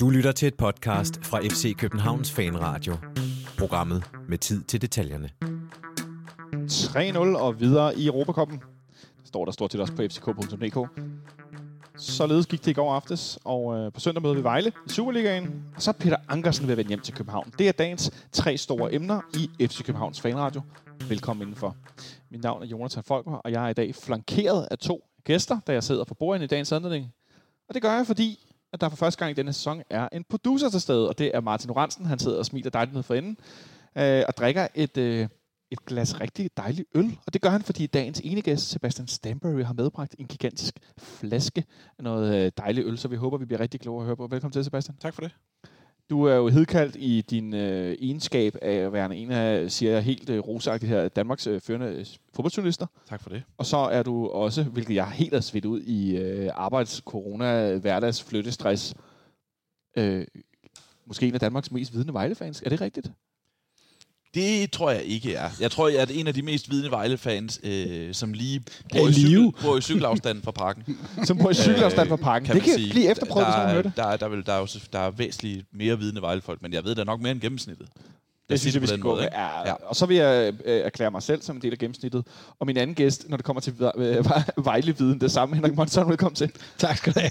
Du lytter til et podcast fra FC Københavns Fanradio. Programmet med tid til detaljerne. 3-0 og videre i Europakoppen. Det står der stort set også på fck.dk. Således gik det i går aftes, og øh, på søndag møder vi Vejle i Superligaen. Og så er Peter Ankersen ved at vende hjem til København. Det er dagens tre store emner i FC Københavns Fanradio. Velkommen indenfor. Mit navn er Jonathan Folker, og jeg er i dag flankeret af to gæster, da jeg sidder på bordet i dagens anledning. Og det gør jeg, fordi at der for første gang i denne sæson er en producer til stede, og det er Martin Oransen. Han sidder og smiler dejligt ned for enden, øh, og drikker et, øh, et glas rigtig dejlig øl. Og det gør han, fordi dagens ene gæst, Sebastian Stanbury, har medbragt en gigantisk flaske af noget øh, dejlig øl, så vi håber, vi bliver rigtig kloge at høre på. Velkommen til, Sebastian. Tak for det. Du er jo hedkaldt i din øh, egenskab af at være en af, siger jeg helt øh, rosagtigt her, Danmarks øh, førende øh, fodboldjournalister. Tak for det. Og så er du også, hvilket jeg helt er svedt ud i øh, arbejds, corona, hverdags, flyttestress, øh, måske en af Danmarks mest vidende Vejle-fans. Er det rigtigt? Det tror jeg ikke er. Jeg tror, jeg er en af de mest vidende Vejle-fans, øh, som lige bor i i, cykel, bor i cykelafstand fra parken. Som på en cykelafstand fra parken. kan Det kan sige. blive efterprøvet, hvis der, man hører det. Der, er- der, er vel- der, er jo, der er væsentligt mere vidende Vejle-folk, men jeg ved da nok mere end gennemsnittet. Det synes jeg, vi skal gå med. Ja. Ja. Og så vil jeg øh, erklære mig selv som en del af gennemsnittet. Og min anden gæst, når det kommer til øh, Vejle-viden, det samme. Henrik Monson, velkommen til. Tak skal du have.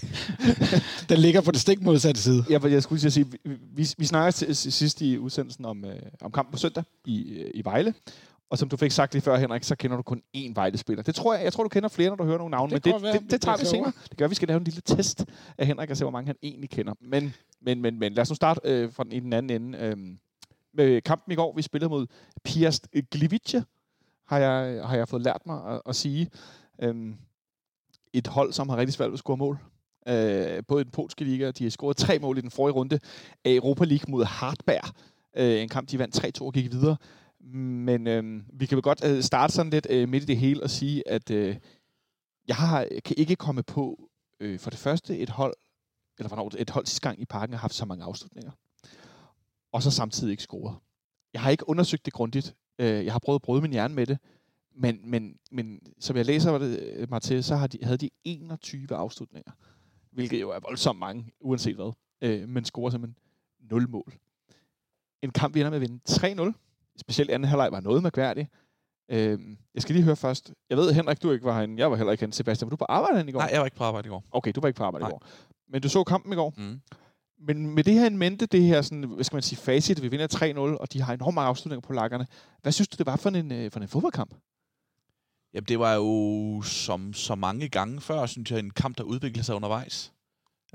Den ligger på det stik modsatte side. Jeg, jeg skulle sige, vi, vi, vi til sidst i udsendelsen om, øh, om kampen på søndag i, øh, i Vejle. Og som du fik sagt lige før, Henrik, så kender du kun én Vejle-spiller. Det tror jeg, jeg tror, du kender flere, når du hører nogle navne. Det men det, være, det, det, vi tager vi senere. Det gør, vi skal lave en lille test af Henrik og se, hvor mange han egentlig kender. Men, men, men, men lad os nu starte øh, fra den, i den anden ende. Øh, med kampen i går, vi spillede mod Piast Gliwice, har jeg, har jeg fået lært mig at, at sige. Øhm, et hold, som har rigtig svært ved at score mål. Øh, både i den polske liga, de har scoret tre mål i den forrige runde af Europa League mod Hartberg. Øh, en kamp, de vandt 3-2 og gik videre. Men øh, vi kan vel godt øh, starte sådan lidt øh, midt i det hele og sige, at øh, jeg har, kan ikke komme på øh, for det første et hold, eller hvornår et hold sidste gang i parken har haft så mange afslutninger, og så samtidig ikke scoret. Jeg har ikke undersøgt det grundigt. Øh, jeg har prøvet at bryde min hjerne med det, men, men, men som jeg læser det, øh, mig til, så har de, havde de 21 afslutninger, hvilket jo er voldsomt mange, uanset hvad, øh, men scorer simpelthen 0 mål. En kamp, vi ender med at vinde 3-0. Specielt anden halvleg var noget mærkværdigt. Øh, jeg skal lige høre først. Jeg ved, Henrik, du ikke var herinde. Jeg var heller ikke herinde. Sebastian, var du på arbejde i går? Nej, jeg var ikke på arbejde i går. Okay, du var ikke på arbejde i Nej. går. Men du så kampen i går. Mm. Men med det her en mente, det her sådan, hvad skal man sige, facit, vi vinder 3-0, og de har enormt mange afslutninger på lakkerne. Hvad synes du, det var for en, øh, for en fodboldkamp? Jamen, det var jo som så mange gange før, synes jeg, en kamp, der udviklede sig undervejs.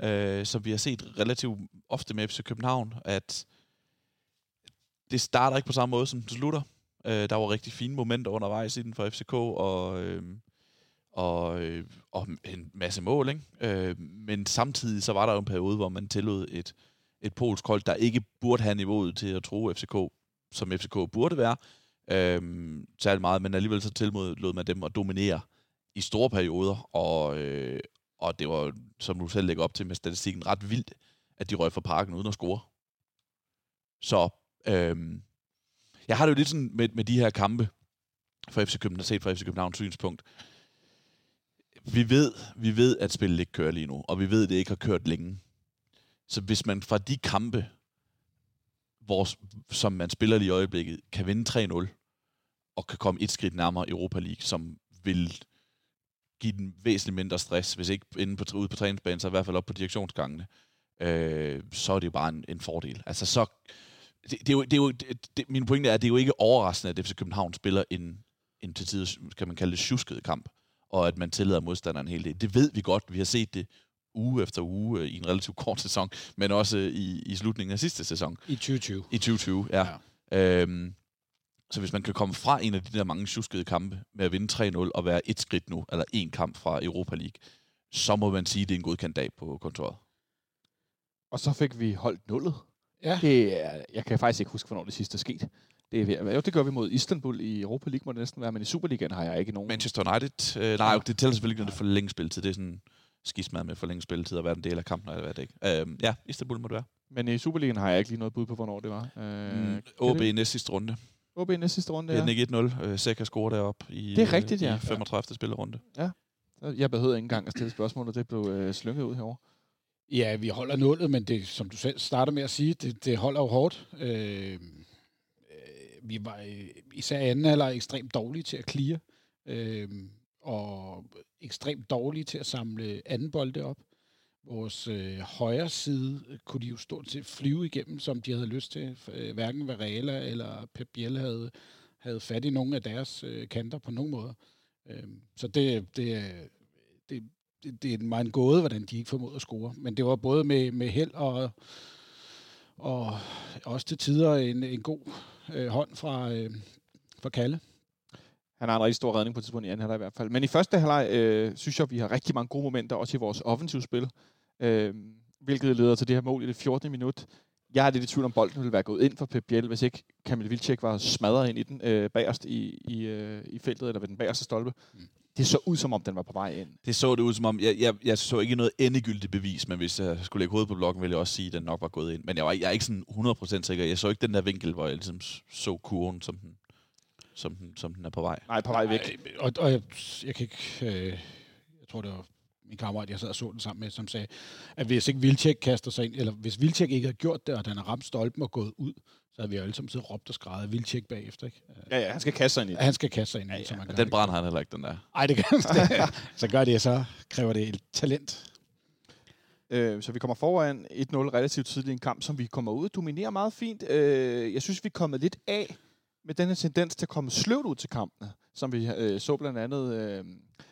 Øh, som vi har set relativt ofte med FC København, at det starter ikke på samme måde, som det slutter. Øh, der var rigtig fine momenter undervejs i den for FCK, og, øh, og, øh, og en masse mål, ikke? Øh, men samtidig så var der jo en periode, hvor man tillod et, et polsk hold, der ikke burde have niveauet til at tro FCK, som FCK burde være, øh, særlig meget, men alligevel så tillod man dem at dominere i store perioder, og, øh, og det var, som du selv lægger op til med statistikken, ret vildt, at de røg fra parken uden at score. Så øh, jeg har det jo lidt sådan med, med de her kampe, for FC København, set fra FC Københavns synspunkt. Vi ved, vi ved, at spillet ikke kører lige nu, og vi ved, at det ikke har kørt længe. Så hvis man fra de kampe, hvor, som man spiller lige i øjeblikket, kan vinde 3-0, og kan komme et skridt nærmere Europa League, som vil give den væsentligt mindre stress, hvis ikke inde på, ude på træningsbanen, så i hvert fald op på direktionsgangene, øh, så er det jo bare en, en fordel. Altså så, det, det er jo, det er jo, det, det, min pointe er, at det er jo ikke overraskende, at FC København spiller en, en til tider, kan man kalde det, tjusket kamp, og at man tillader modstanderen en hel del. Det ved vi godt, vi har set det uge efter uge øh, i en relativt kort sæson, men også i, i slutningen af sidste sæson. I 2020. I 2020, ja. ja. Øhm, så hvis man kan komme fra en af de der mange tjuskede kampe med at vinde 3-0 og være et skridt nu, eller en kamp fra Europa League, så må man sige, at det er en godkendt dag på kontoret. Og så fik vi holdt nullet. Ja. Det er, jeg kan faktisk ikke huske, hvornår det sidste er sket. Det, er, ved jo, det gør vi mod Istanbul i Europa League, må det næsten være, men i Superligaen har jeg ikke nogen. Manchester United, øh, nej, det tæller selvfølgelig ikke, når det er for længe spilletid. Det er sådan skismad med for længe spilletid og være en del af kampen, eller hvad det ikke. Øhm, ja, Istanbul må det være. Men i Superligaen har jeg ikke lige noget bud på, hvornår det var. Øh, Mm, OB det- i næste sidste runde. OB i næste sidste runde, Ja. ja. Den ikke 1-0. Øh, Sæk har scoret deroppe i, Det er rigtigt, ja. i 35. spillerunde. Jeg behøvede ikke engang at stille spørgsmål, og det blev øh, slynget ud herovre. Ja, vi holder nullet, men det, som du selv starter med at sige, det, det holder jo hårdt. Øh, øh, vi var øh, især anden halvleg ekstremt dårlige til at clear, øh, og ekstremt dårlige til at samle anden bolde op. Vores øh, højre side øh, kunne de jo stort set flyve igennem, som de havde lyst til. Øh, hverken Varela eller Pep Biel havde, havde fat i nogle af deres øh, kanter på nogen måde. Øh, så det, det, det, det, det er meget en gåde, hvordan de ikke formåede at score. Men det var både med, med held og, og også til tider en, en god øh, hånd fra, øh, fra Kalle. Han har en rigtig stor redning på et tidspunkt i anden halvleg i hvert fald. Men i første halvleg øh, synes jeg, at vi har rigtig mange gode momenter, også i vores offensivspil. Øh, hvilket leder til det her mål i det 14. minut. Jeg er lidt i tvivl om, bolden ville være gået ind for Pep Biel, hvis ikke Kamil Vilcek var smadret ind i den øh, bagerst i, i, øh, i feltet, eller ved den bagerste stolpe. Mm. Det så ud, som om den var på vej ind. Det så det ud, som om... Jeg, jeg, jeg så ikke noget endegyldigt bevis, men hvis jeg skulle lægge hovedet på blokken, ville jeg også sige, at den nok var gået ind. Men jeg, var, jeg er ikke sådan 100% sikker. Jeg så ikke den der vinkel, hvor jeg ligesom så kurven, som den, som den, som den er på vej. Nej, på vej væk. Ej, og, og jeg, jeg kan ikke... Øh, jeg tror, det var min kammerat, jeg sad og så den sammen med, som sagde, at hvis ikke Vilcek kaster sig ind, eller hvis Vilcek ikke havde gjort det, og den har ramt stolpen og gået ud, så havde vi jo alle sammen siddet råbt og skrevet Vilcek bagefter. Ikke? Ja, ja, han skal kaste sig ind i det. Han skal kaste sig ind i Ja, det, som ja. han Men gør. den brænder han heller ikke, den der. Ej, det kan Så gør det, så kræver det et talent. Øh, så vi kommer foran 1-0 relativt tidligt i en kamp, som vi kommer ud og dominerer meget fint. Øh, jeg synes, vi er kommet lidt af med den her tendens til at komme sløvt ud til kampene, som vi øh, så blandt andet... Øh,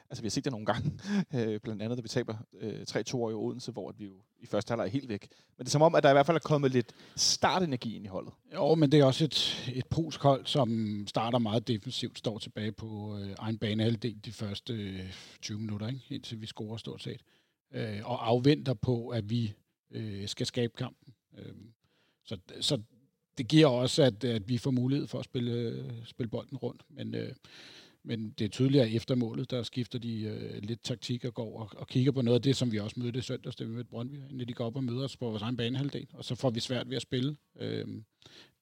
altså, vi har set det nogle gange. Øh, blandt andet, da vi taber øh, 3-2 år i Odense, hvor at vi jo i første halvleg er helt væk. Men det er som om, at der i hvert fald er kommet lidt startenergi ind i holdet. Jo, men det er også et, et polsk hold, som starter meget defensivt, står tilbage på øh, egen banehalvdel de første øh, 20 minutter, ikke? indtil vi scorer stort set. Øh, og afventer på, at vi øh, skal skabe kampen. Øh, så, så det giver også, at, at vi får mulighed for at spille, øh, spille bolden rundt. Men, øh, men det er tydeligt, at efter målet, der skifter de øh, lidt taktik og går og, og kigger på noget af det, som vi også mødte i søndags, da vi mødte Brøndby, når de går op og møder os på vores egen banehalvdel, og så får vi svært ved at spille øh,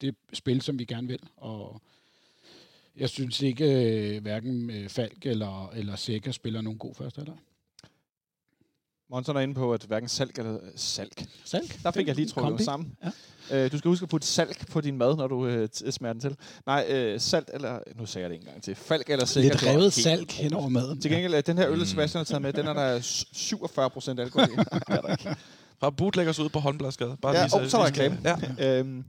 det spil, som vi gerne vil. Og jeg synes ikke, øh, hverken øh, Falk eller, eller Sækker spiller nogen god første halvleg. Monson er inde på, at hverken salg eller salg. Salk? Der fik jeg lige trukket dem sammen. Ja. Øh, du skal huske at putte salt på din mad, når du øh, smager den til. Nej, øh, salt eller... Nu sagde jeg det ikke engang til. Falk eller sikker. Lidt revet salk hen over maden. Til gengæld, øh, den her øl, Sebastian har taget med, den er der 47 procent alkohol i. Fra bootleggers ud på Håndbladsgade. Bare Ja, lige og så er der reklame. Ja. Øhm,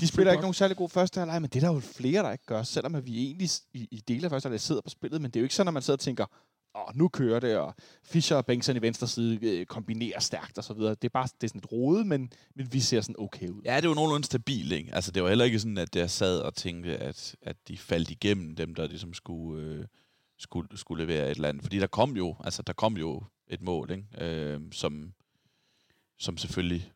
de spiller ikke nogen særlig god første halvleg, men det er der jo flere, der ikke gør, selvom at vi egentlig i, i dele af første halvleg sidder på spillet, men det er jo ikke sådan, at man sidder og tænker, og nu kører det, og Fischer og Bengtsson i venstre side øh, kombinerer stærkt og så videre. Det er bare det er sådan et rode, men, men vi ser sådan okay ud. Ja, det var nogenlunde stabil, ikke? Altså, det var heller ikke sådan, at jeg sad og tænkte, at, at de faldt igennem dem, der ligesom skulle, øh, skulle, skulle levere et eller andet. Fordi der kom jo, altså, der kom jo et mål, ikke? Øh, som, som selvfølgelig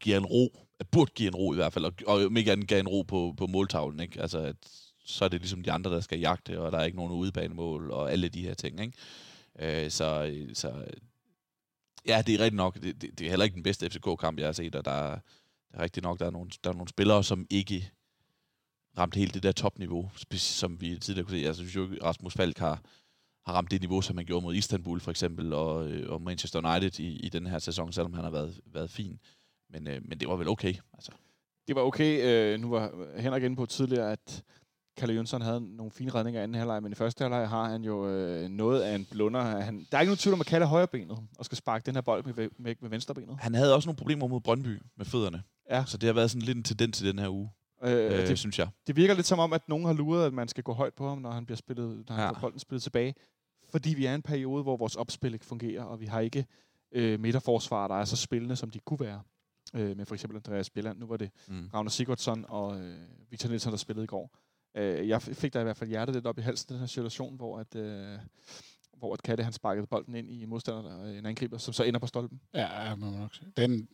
giver en ro, at burde give en ro i hvert fald, og, og mega ikke gav en ro på, på måltavlen, ikke? Altså, at, så er det ligesom de andre, der skal jagte, og der er ikke nogen udebanemål, og alle de her ting, ikke? Øh, så, øh, så ja, det er rigtigt nok. Det, det, det er heller ikke den bedste FCK-kamp, jeg har set, og der er, der er rigtigt nok, der er, nogle, der er nogle spillere, som ikke ramte helt det der topniveau, som vi tidligere kunne se. Jeg synes jo, ikke, Rasmus Falk har, har ramt det niveau, som han gjorde mod Istanbul for eksempel, og, øh, og Manchester United i, i den her sæson, selvom han har været, været fin. Men, øh, men det var vel okay. Altså. Det var okay. Øh, nu var Henrik inde på tidligere, at Kalle Jønsson havde nogle fine redninger i anden halvleg, men i første halvleg har han jo øh, noget af en blunder. Han, der er ikke nogen tvivl om, at Kalle højrebenet og skal sparke den her bold med, med, med venstrebenet. Han havde også nogle problemer mod Brøndby med fødderne. Ja. Så det har været sådan lidt en tendens i den her uge, Øh, øh, det, det synes jeg. det virker lidt som om, at nogen har luret, at man skal gå højt på ham, når han bliver spillet, når han Ja. får bolden spillet tilbage. Fordi vi er i en periode, hvor vores opspil ikke fungerer, og vi har ikke øh, midterforsvar, der er så spillende, som de kunne være. Øh, med for eksempel Andreas Bjelland. Nu var det Mm. Ragnar Sigurdsson og øh, Victor Nielsen, der spillede i går. Øh, jeg fik da i hvert fald hjertet lidt op i halsen den her situation, hvor at, øh, hvor at Katte han sparkede bolden ind i modstander, øh, en angriber, som så ender på stolpen. Ja, man må man nok sige. Den,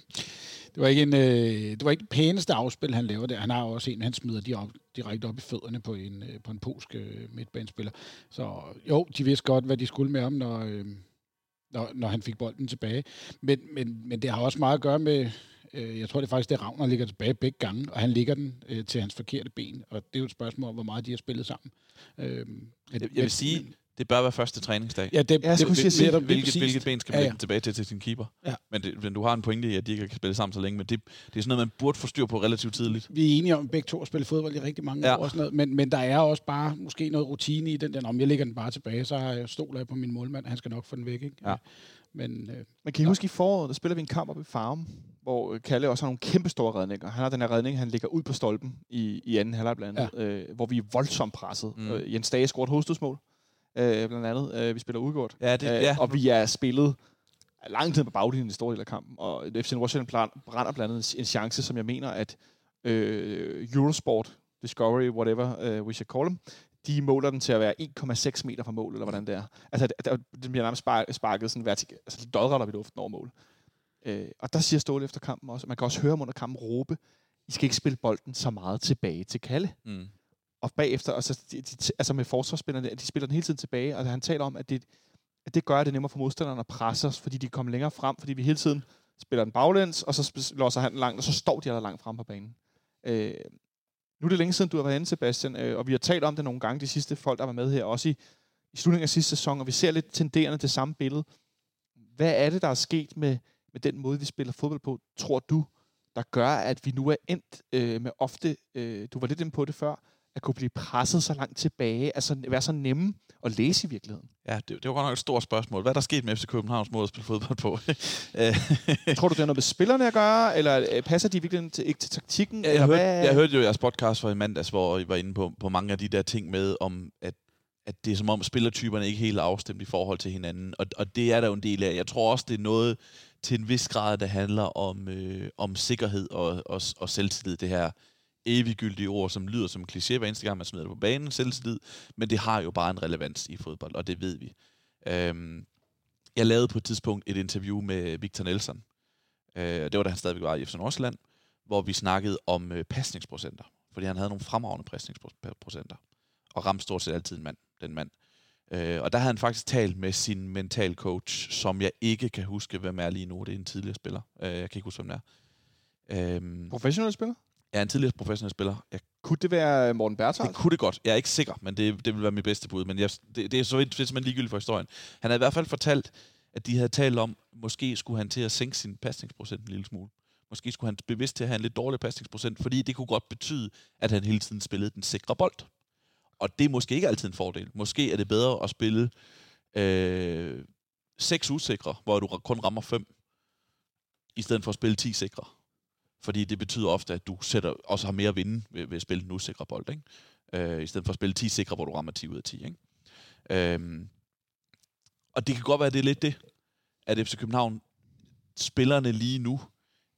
det, var ikke en, øh, det var ikke det pæneste afspil, han laver der. Han har også en, han smider de op, direkte op i fødderne på en, øh, på en polsk øh, midtbanespiller. Så jo, de vidste godt, hvad de skulle med ham, når, øh, når, når han fik bolden tilbage. Men, men, men det har også meget at gøre med, øh, jeg tror det er faktisk, det Ravner ligger tilbage begge gange, og han ligger den øh, til hans forkerte ben. Og det er jo et spørgsmål om, hvor meget de har spillet sammen. Øh, Jeg, jeg vil sige, Det bør være første træningsdag. Ja, det, Ja, jeg det, skulle det, sige, netop lige hvilket, hvilket ben skal man Ja, ja, tilbage til til sin keeper. Ja. Men, det, men du har en pointe i, at de ikke kan spille sammen så længe, men det, det er sådan noget, man burde få styr på relativt tidligt. Vi er enige om begge to at spille fodbold i rigtig mange Ja. år og sådan noget, men, men der er også bare måske noget rutine i den der, om jeg lægger den bare tilbage, så har jeg stoler jeg på min målmand, han skal nok få den væk, ikke? Ja. Men øh, Men kan I huske i foråret, der spiller vi en kamp op i Farm, hvor øh, Kalle også har nogle kæmpe store redninger. Han har den her redning, han ligger ud på stolpen i, i anden halvleg blandt andet, ja. øh, hvor vi er voldsomt presset. Mm. Øh, Jens Dage scoret hovedstødsmål, øh, blandt andet. Øh, vi spiller udgjort. Ja, det, Øh, ja. Og vi er spillet lang tid på baglinjen i store del af kampen. Og FC Washington plan- brænder blandt andet en chance, som jeg mener, at øh, Eurosport, Discovery, whatever uh, we should call them, de måler den til at være 1,6 meter fra mål, eller hvordan det er. Altså, det, det bliver nærmest spar- sparket sådan vertikalt, altså dødret op i luften over mål. Øh, og der siger Ståle efter kampen også, man kan også høre ham under kampen råbe, I skal ikke spille bolden så meget tilbage til Kalle Mm. og bagefter, altså, de, de, altså med forsvarsspillerne, de spiller den hele tiden tilbage, og han taler om, at det, at det gør, det er nemmere for modstanderne at presse os, fordi de kommer længere frem, fordi vi hele tiden spiller den baglæns, og så låser han den langt, og så står de der langt frem på banen. Øh, nu er det længe siden, du har været inde, Sebastian, øh, og vi har talt om det nogle gange, de sidste folk, der var med her, også i, i slutningen af sidste sæson, og vi ser lidt tenderende det samme billede. Hvad er det, der er sket med, med den måde, vi spiller fodbold på, tror du, der gør, at vi nu er endt øh, med ofte, øh, du var lidt inde på det før, at kunne blive presset så langt tilbage, altså være så nemme at læse i virkeligheden. Ja, det, det var godt nok et stort spørgsmål. Hvad er der sket med FC Københavns måde at spille fodbold på? Tror du, det har noget med spillerne at gøre, eller øh, passer de virkelig til, ikke til taktikken? jeg, eller hørte, hvad? jeg hørte jo jeres podcast fra i mandags, hvor I var inde på, på mange af de der ting med, om at, at det er som om spillertyperne ikke helt er afstemt i forhold til hinanden. Og, og det er der jo en del af. Jeg tror også, det er noget til en vis grad, der handler om, øh, om sikkerhed og, og, og selvtillid. Det her eviggyldige ord, som lyder som kliché hver eneste gang, man smider det på banen, selvtillid, men det har jo bare en relevans i fodbold, og det ved vi. Øhm, jeg lavede på et tidspunkt et interview med Victor Nelson. Øh, det var da han stadigvæk var i FC Nordsjælland, hvor vi snakkede om øh, pasningsprocenter, fordi han havde nogle fremragende pasningsprocenter, og ramte stort set altid en mand, den mand. Øh, og der havde han faktisk talt med sin mental coach, som jeg ikke kan huske, hvem er lige nu. Det er en tidligere spiller. Øh, jeg kan ikke huske, hvem det er. Øhm, Professionel spiller? Er en tidligere professionel spiller. Jeg, Kunne det være Morten Berthold? det kunne det godt. Jeg er ikke sikker, men det, det vil være mit bedste bud. Men jeg, det, det, er så det er simpelthen ligegyldigt for historien. Han havde i hvert fald fortalt, at de havde talt om, måske skulle han til at sænke sin pasningsprocent en lille smule. Måske skulle han bevidst til at have en lidt dårlig pasningsprocent, fordi det kunne godt betyde, at han hele tiden spillede den sikre bold. Og det er måske ikke altid en fordel. Måske er det bedre at spille øh, seks usikre, hvor du kun rammer fem, i stedet for at spille 10 sikre. Fordi det betyder ofte, at du sætter, også har mere at vinde ved, ved at spille den usikre bold, ikke? Øh, i stedet for at spille 10 sikre, hvor du rammer 10 ud af 10. Ikke? Øhm, og det kan godt være, at det er lidt det, at FC København spillerne lige nu,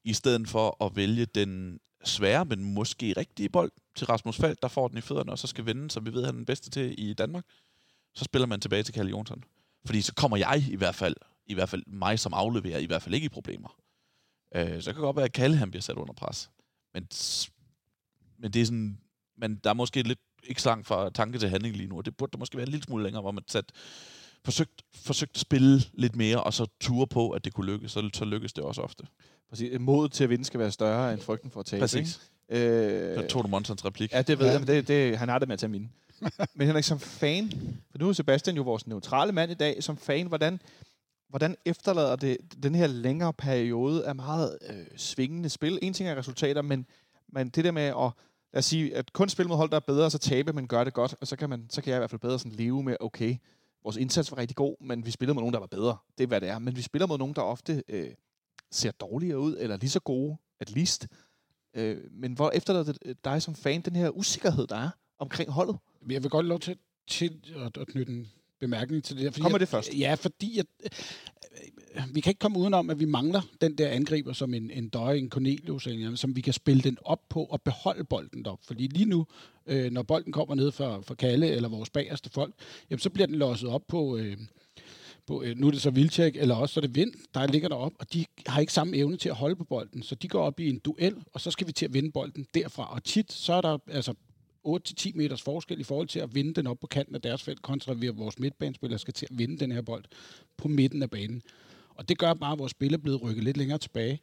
i stedet for at vælge den svære, men måske rigtige bold til Rasmus Falk, der får den i fødderne, og så skal vende, som vi ved, han er den bedste til i Danmark, så spiller man tilbage til Kalle Jonsson. Fordi så kommer jeg i hvert fald, i hvert fald mig som afleverer, i hvert fald ikke i problemer. Øh, så kan det godt være, at Kalle han bliver sat under pres. Men, men det er sådan, men der er måske lidt ikke så langt fra tanke til handling lige nu, og det burde der måske være en lille smule længere, hvor man sat, forsøgt, forsøgt at spille lidt mere, og så ture på, at det kunne lykkes, så, så lykkes det også ofte. Præcis. Modet til at vinde skal være større end frygten for at tabe. Præcis. Ikke? Øh, Så tog du Monsons replik. Ja, det ved Ja. jeg, men det, det, han har det med at tage mine. men Henrik, som fan, for nu er Sebastian jo vores neutrale mand i dag, som fan, hvordan, hvordan efterlader det den her længere periode af meget øh, svingende spil? En ting er resultater, men, men det der med at, lad os sige, at kun spille mod hold, der er bedre, så tabe, men gør det godt, og så kan, man, så kan jeg i hvert fald bedre sådan leve med, okay, vores indsats var rigtig god, men vi spillede mod nogen, der var bedre. Det er, hvad det er. Men vi spiller mod nogen, der ofte øh, ser dårligere ud, eller lige så gode, at least. Øh, men hvor efterlader det øh, dig som fan den her usikkerhed, der er omkring holdet? Jeg vil godt lov til, til at, at knytte en bemærkning til det. Fordi Kommer jeg, det først? Ja, fordi at, øh, vi kan ikke komme udenom, at vi mangler den der angriber som en, en Døje, en Cornelius, en, som vi kan spille den op på og beholde bolden op. Fordi lige nu, øh, når bolden kommer ned fra, fra Kalle eller vores bagerste folk, jamen, så bliver den låset op på... Øh, på, øh, nu er det så Vilcek, eller også så er det Vind, der ligger derop, og de har ikke samme evne til at holde på bolden, så de går op i en duel, og så skal vi til at vinde bolden derfra. Og tit, så er der altså 8-10 meters forskel i forhold til at vinde den op på kanten af deres felt, kontra vi vores midtbanespillere skal til at vinde den her bold på midten af banen. Og det gør bare, at vores spil er blevet rykket lidt længere tilbage.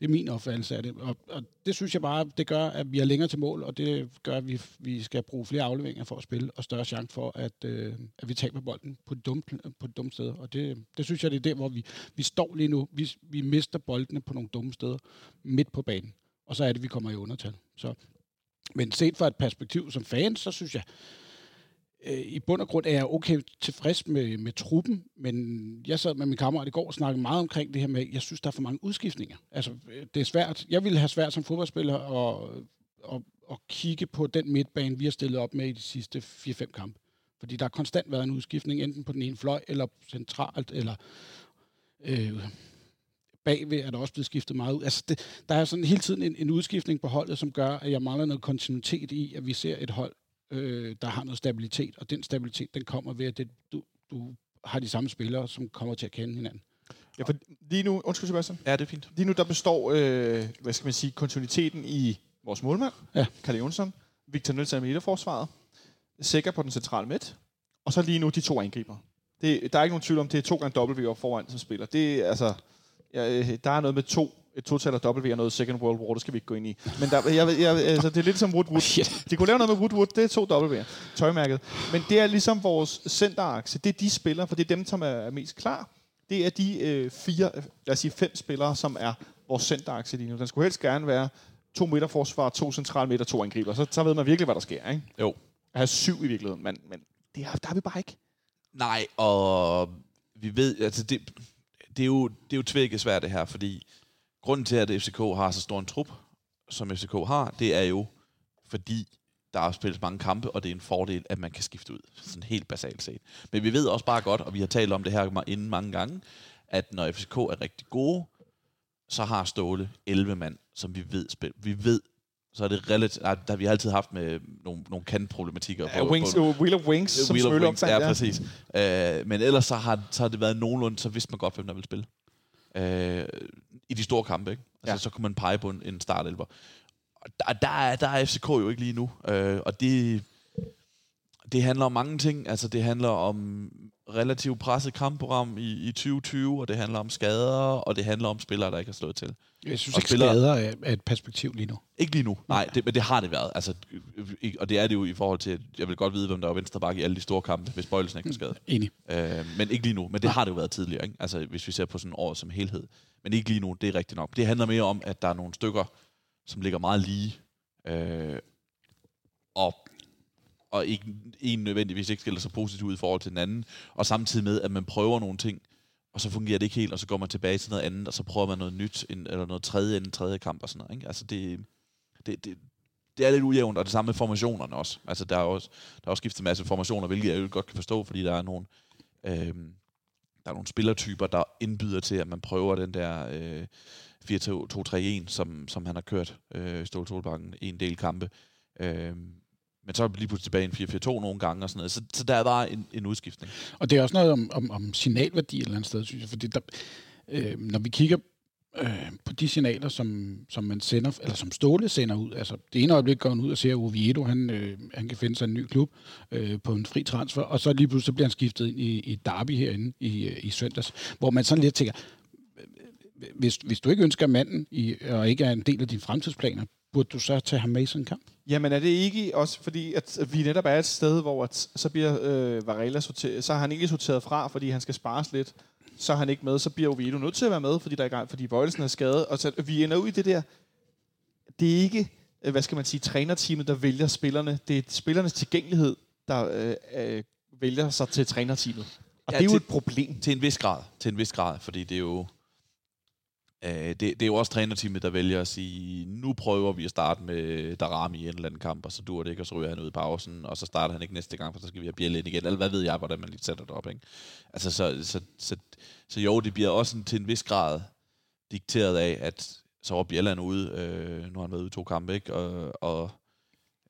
Det er min opfattelse af det. Og, og det synes jeg bare, det gør, at vi er længere til mål, og det gør, at vi, vi skal bruge flere afleveringer for at spille, og større chance for, at, øh, at vi taber bolden på et dumt, på et dumt sted. Og det, det synes jeg, det er der, hvor vi, vi står lige nu. Vi, vi mister boldene på nogle dumme steder midt på banen. Og så er det, vi kommer i undertal. Så, men set fra et perspektiv som fan, så synes jeg, øh, i bund og grund er jeg okay tilfreds med, med truppen, men jeg sad med min kammerat i går og snakkede meget omkring det her med, jeg synes, der er for mange udskiftninger. Altså, øh, det er svært. Jeg ville have svært som fodboldspiller at, at, at kigge på den midtbane, vi har stillet op med i de sidste 4-5 kampe. Fordi der har konstant været en udskiftning, enten på den ene fløj, eller centralt, eller øh, bagved er der også blevet skiftet meget ud. Altså, det, der er sådan hele tiden en, en udskiftning på holdet, som gør, at jeg mangler noget kontinuitet i, at vi ser et hold, øh, der har noget stabilitet, og den stabilitet, den kommer ved, at det, du, du har de samme spillere, som kommer til at kende hinanden. Ja, for lige nu, undskyld Sebastian, Ja, det er fint. lige nu der består, øh, hvad skal man sige, kontinuiteten i vores målmand, Ja. Kalle Jonsson, Victor Nielsen i midterforsvaret, Sikker på den centrale midt, og så lige nu de to angriber. Det, der er ikke nogen tvivl om, det er to gange W op foran, som spiller. Det er altså, ja, øh, der er noget med to, et total af W og noget Second World War, det skal vi ikke gå ind i. Men der, jeg, jeg, altså, det er lidt som Woodwood. Shit. De kunne lave noget med Woodwood, det er to W'er, tøjmærket. Men det er ligesom vores centerakse, det er de spillere, for det er dem, som er, er mest klar. Det er de øh, fire, lad os sige fem spillere, som er vores centerakse lige nu. Den skulle helst gerne være to midterforsvar, to central og to angriber. Så, så ved man virkelig, hvad der sker. Ikke? Jo. At have syv i virkeligheden, men, men det er, der har vi bare ikke. Nej, og vi ved, altså det, det er jo, det er jo tvækket svært det her, fordi grunden til, at FCK har så stor en trup, som FCK har, det er jo, fordi der er spillet mange kampe, og det er en fordel, at man kan skifte ud. Sådan helt basalt set. Men vi ved også bare godt, og vi har talt om det her inden mange gange, at når FCK er rigtig gode, så har Ståle 11 mand, som vi ved spil. Vi ved, så er det relativt... Der har vi altid haft med nogle, nogle kantproblematikker. Ja, wings, uh, Wheel of Wings, som Wheel of Wings, opfandt, ja, præcis. Øh, men ellers så har, så har det været nogenlunde, så vidste man godt, hvem der ville spille. Øh, I de store kampe, ikke? Altså, Ja. ja. så kunne man pege på en, en startelver. Og der, der, er, der er FCK jo ikke lige nu. Øh, og det, det handler om mange ting. Altså, det handler om relativt presset kampprogram i, i 2020, og det handler om skader, og det handler om spillere, der ikke har slået til. Jeg synes ikke, spillere- skader er, er et perspektiv lige nu. Ikke lige nu, nej, det, men det har det været. Altså, øh, og det er det jo i forhold til, at jeg vil godt vide, hvem der var venstre bakke i alle de store kampe, hvis Bøjelsen ikke var skadet. Enig. Øh, men ikke lige nu. Men det har det jo været tidligere, ikke? Altså, hvis vi ser på sådan året som helhed. Men ikke lige nu, det er rigtigt nok. Det handler mere om, at der er nogle stykker, som ligger meget lige, øh, og, og ikke, en nødvendigvis ikke skiller sig positivt ud i forhold til den anden, og samtidig med, at man prøver nogle ting, og så fungerer det ikke helt, og så går man tilbage til noget andet, og så prøver man noget nyt, en, eller noget tredje end en tredje kamp og sådan noget. Ikke? Altså, det, det, det, det er lidt ujævnt, og det samme med formationerne også. Altså, der er også, der er også skiftet en masse formationer, hvilket jeg jo godt kan forstå, fordi der er nogle, øh, der er nogle spillertyper, der indbyder til, at man prøver den der øh, 4-2-3-1, som, som han har kørt øh, i Ståle Solbakken i en del kampe. Øh, men så er vi lige pludselig tilbage i en 4-4-2 nogle gange og sådan noget. Så, så der var en, en udskiftning. Og det er også noget om, om, om signalværdi et eller andet sted, synes jeg. Fordi der, øh, når vi kigger øh, på de signaler, som, som man sender, eller som Ståle sender ud. Altså, det ene øjeblik går han ud og ser, at Oviedo, han, øh, han kan finde sig en ny klub øh, på en fri transfer, og så lige pludselig så bliver han skiftet ind i, i Derby herinde i, øh, i søndags, hvor man sådan lidt tænker, øh, øh, hvis, hvis du ikke ønsker manden i, og ikke er en del af dine fremtidsplaner, burde du så tage ham med i sådan en kamp? Jamen er det ikke også fordi, at vi netop er et sted, hvor at, så bliver øh, Varela sorteret, så har han egentlig sorteret fra, fordi han skal spares lidt. Så er han ikke med, så bliver Oviedo nødt til at være med, fordi der er fordi Bøjelsen er skadet. Og så vi ender ud i det der, det er ikke, øh, hvad skal man sige, trænerteamet, der vælger spillerne. Det er spillernes tilgængelighed, der øh, øh, vælger sig til trænerteamet. Og Ja, det er jo til- et problem. Til en vis grad. Til en vis grad, fordi det er jo... Øh, det, det er jo også trænerteamet, der vælger at sige, nu prøver vi at starte med Darami i en eller anden kamp, og så dur det ikke, og så ryger han ud i pausen, og så starter han ikke næste gang, for så skal vi have Bjelle ind igen. Eller hvad ved jeg, hvordan man lige sætter det op, ikke? Altså, så, så, så, så jo, det bliver også en, til en vis grad dikteret af, at så var Bjelland ude, øh, nu har han været ude i to kampe, ikke? Og, og,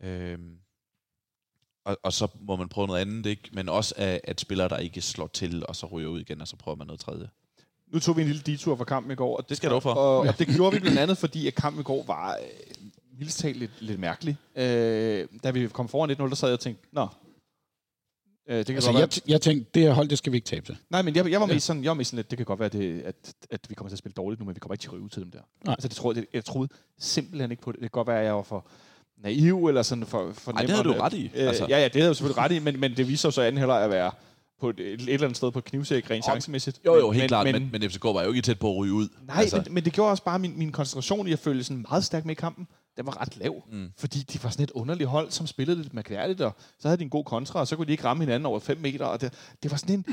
øh, og, og så må man prøve noget andet, ikke? Men også at, at spillere, der ikke slår til, og så ryger ud igen, og så prøver man noget tredje. Nu tog vi en lille detur fra kampen i går. Og det, skal du for. Og, og det gjorde vi blandt andet, fordi at kampen i går var øh, mildest talt lidt, lidt mærkelig. Øh, da vi kom foran 1-0, der sad jeg og tænkte, nå, Øh, det kan Altså, godt være, jeg, jeg tænkte, det her hold, det skal vi ikke tabe til. Nej, men jeg, jeg var mest sådan, jeg var mest sådan lidt, det kan godt være, det, at, at vi kommer til at spille dårligt nu, men vi kommer ikke til at ryge ud til dem der. Nej. Altså, det troede, det, jeg troede simpelthen ikke på det. Det kan godt være, at jeg var for naiv, eller sådan for, for Nej, det havde du ret i. Øh, Altså. Ja, ja, det havde jeg jo selvfølgelig ret i, men, men det viser sig så anden heller at være på et, et, eller andet sted på knivsæk rent chancemæssigt. Jo, jo, helt men, klart, Men, men, men FCK var jo ikke tæt på at ryge ud. nej, altså. men, men det gjorde også bare min, min koncentration i at følge sådan meget stærk med i kampen. Den var ret lav, Mm. fordi de var sådan et underligt hold, som spillede lidt mærkværdigt, og så havde de en god kontra, og så kunne de ikke ramme hinanden over 5 meter, og det, det var sådan en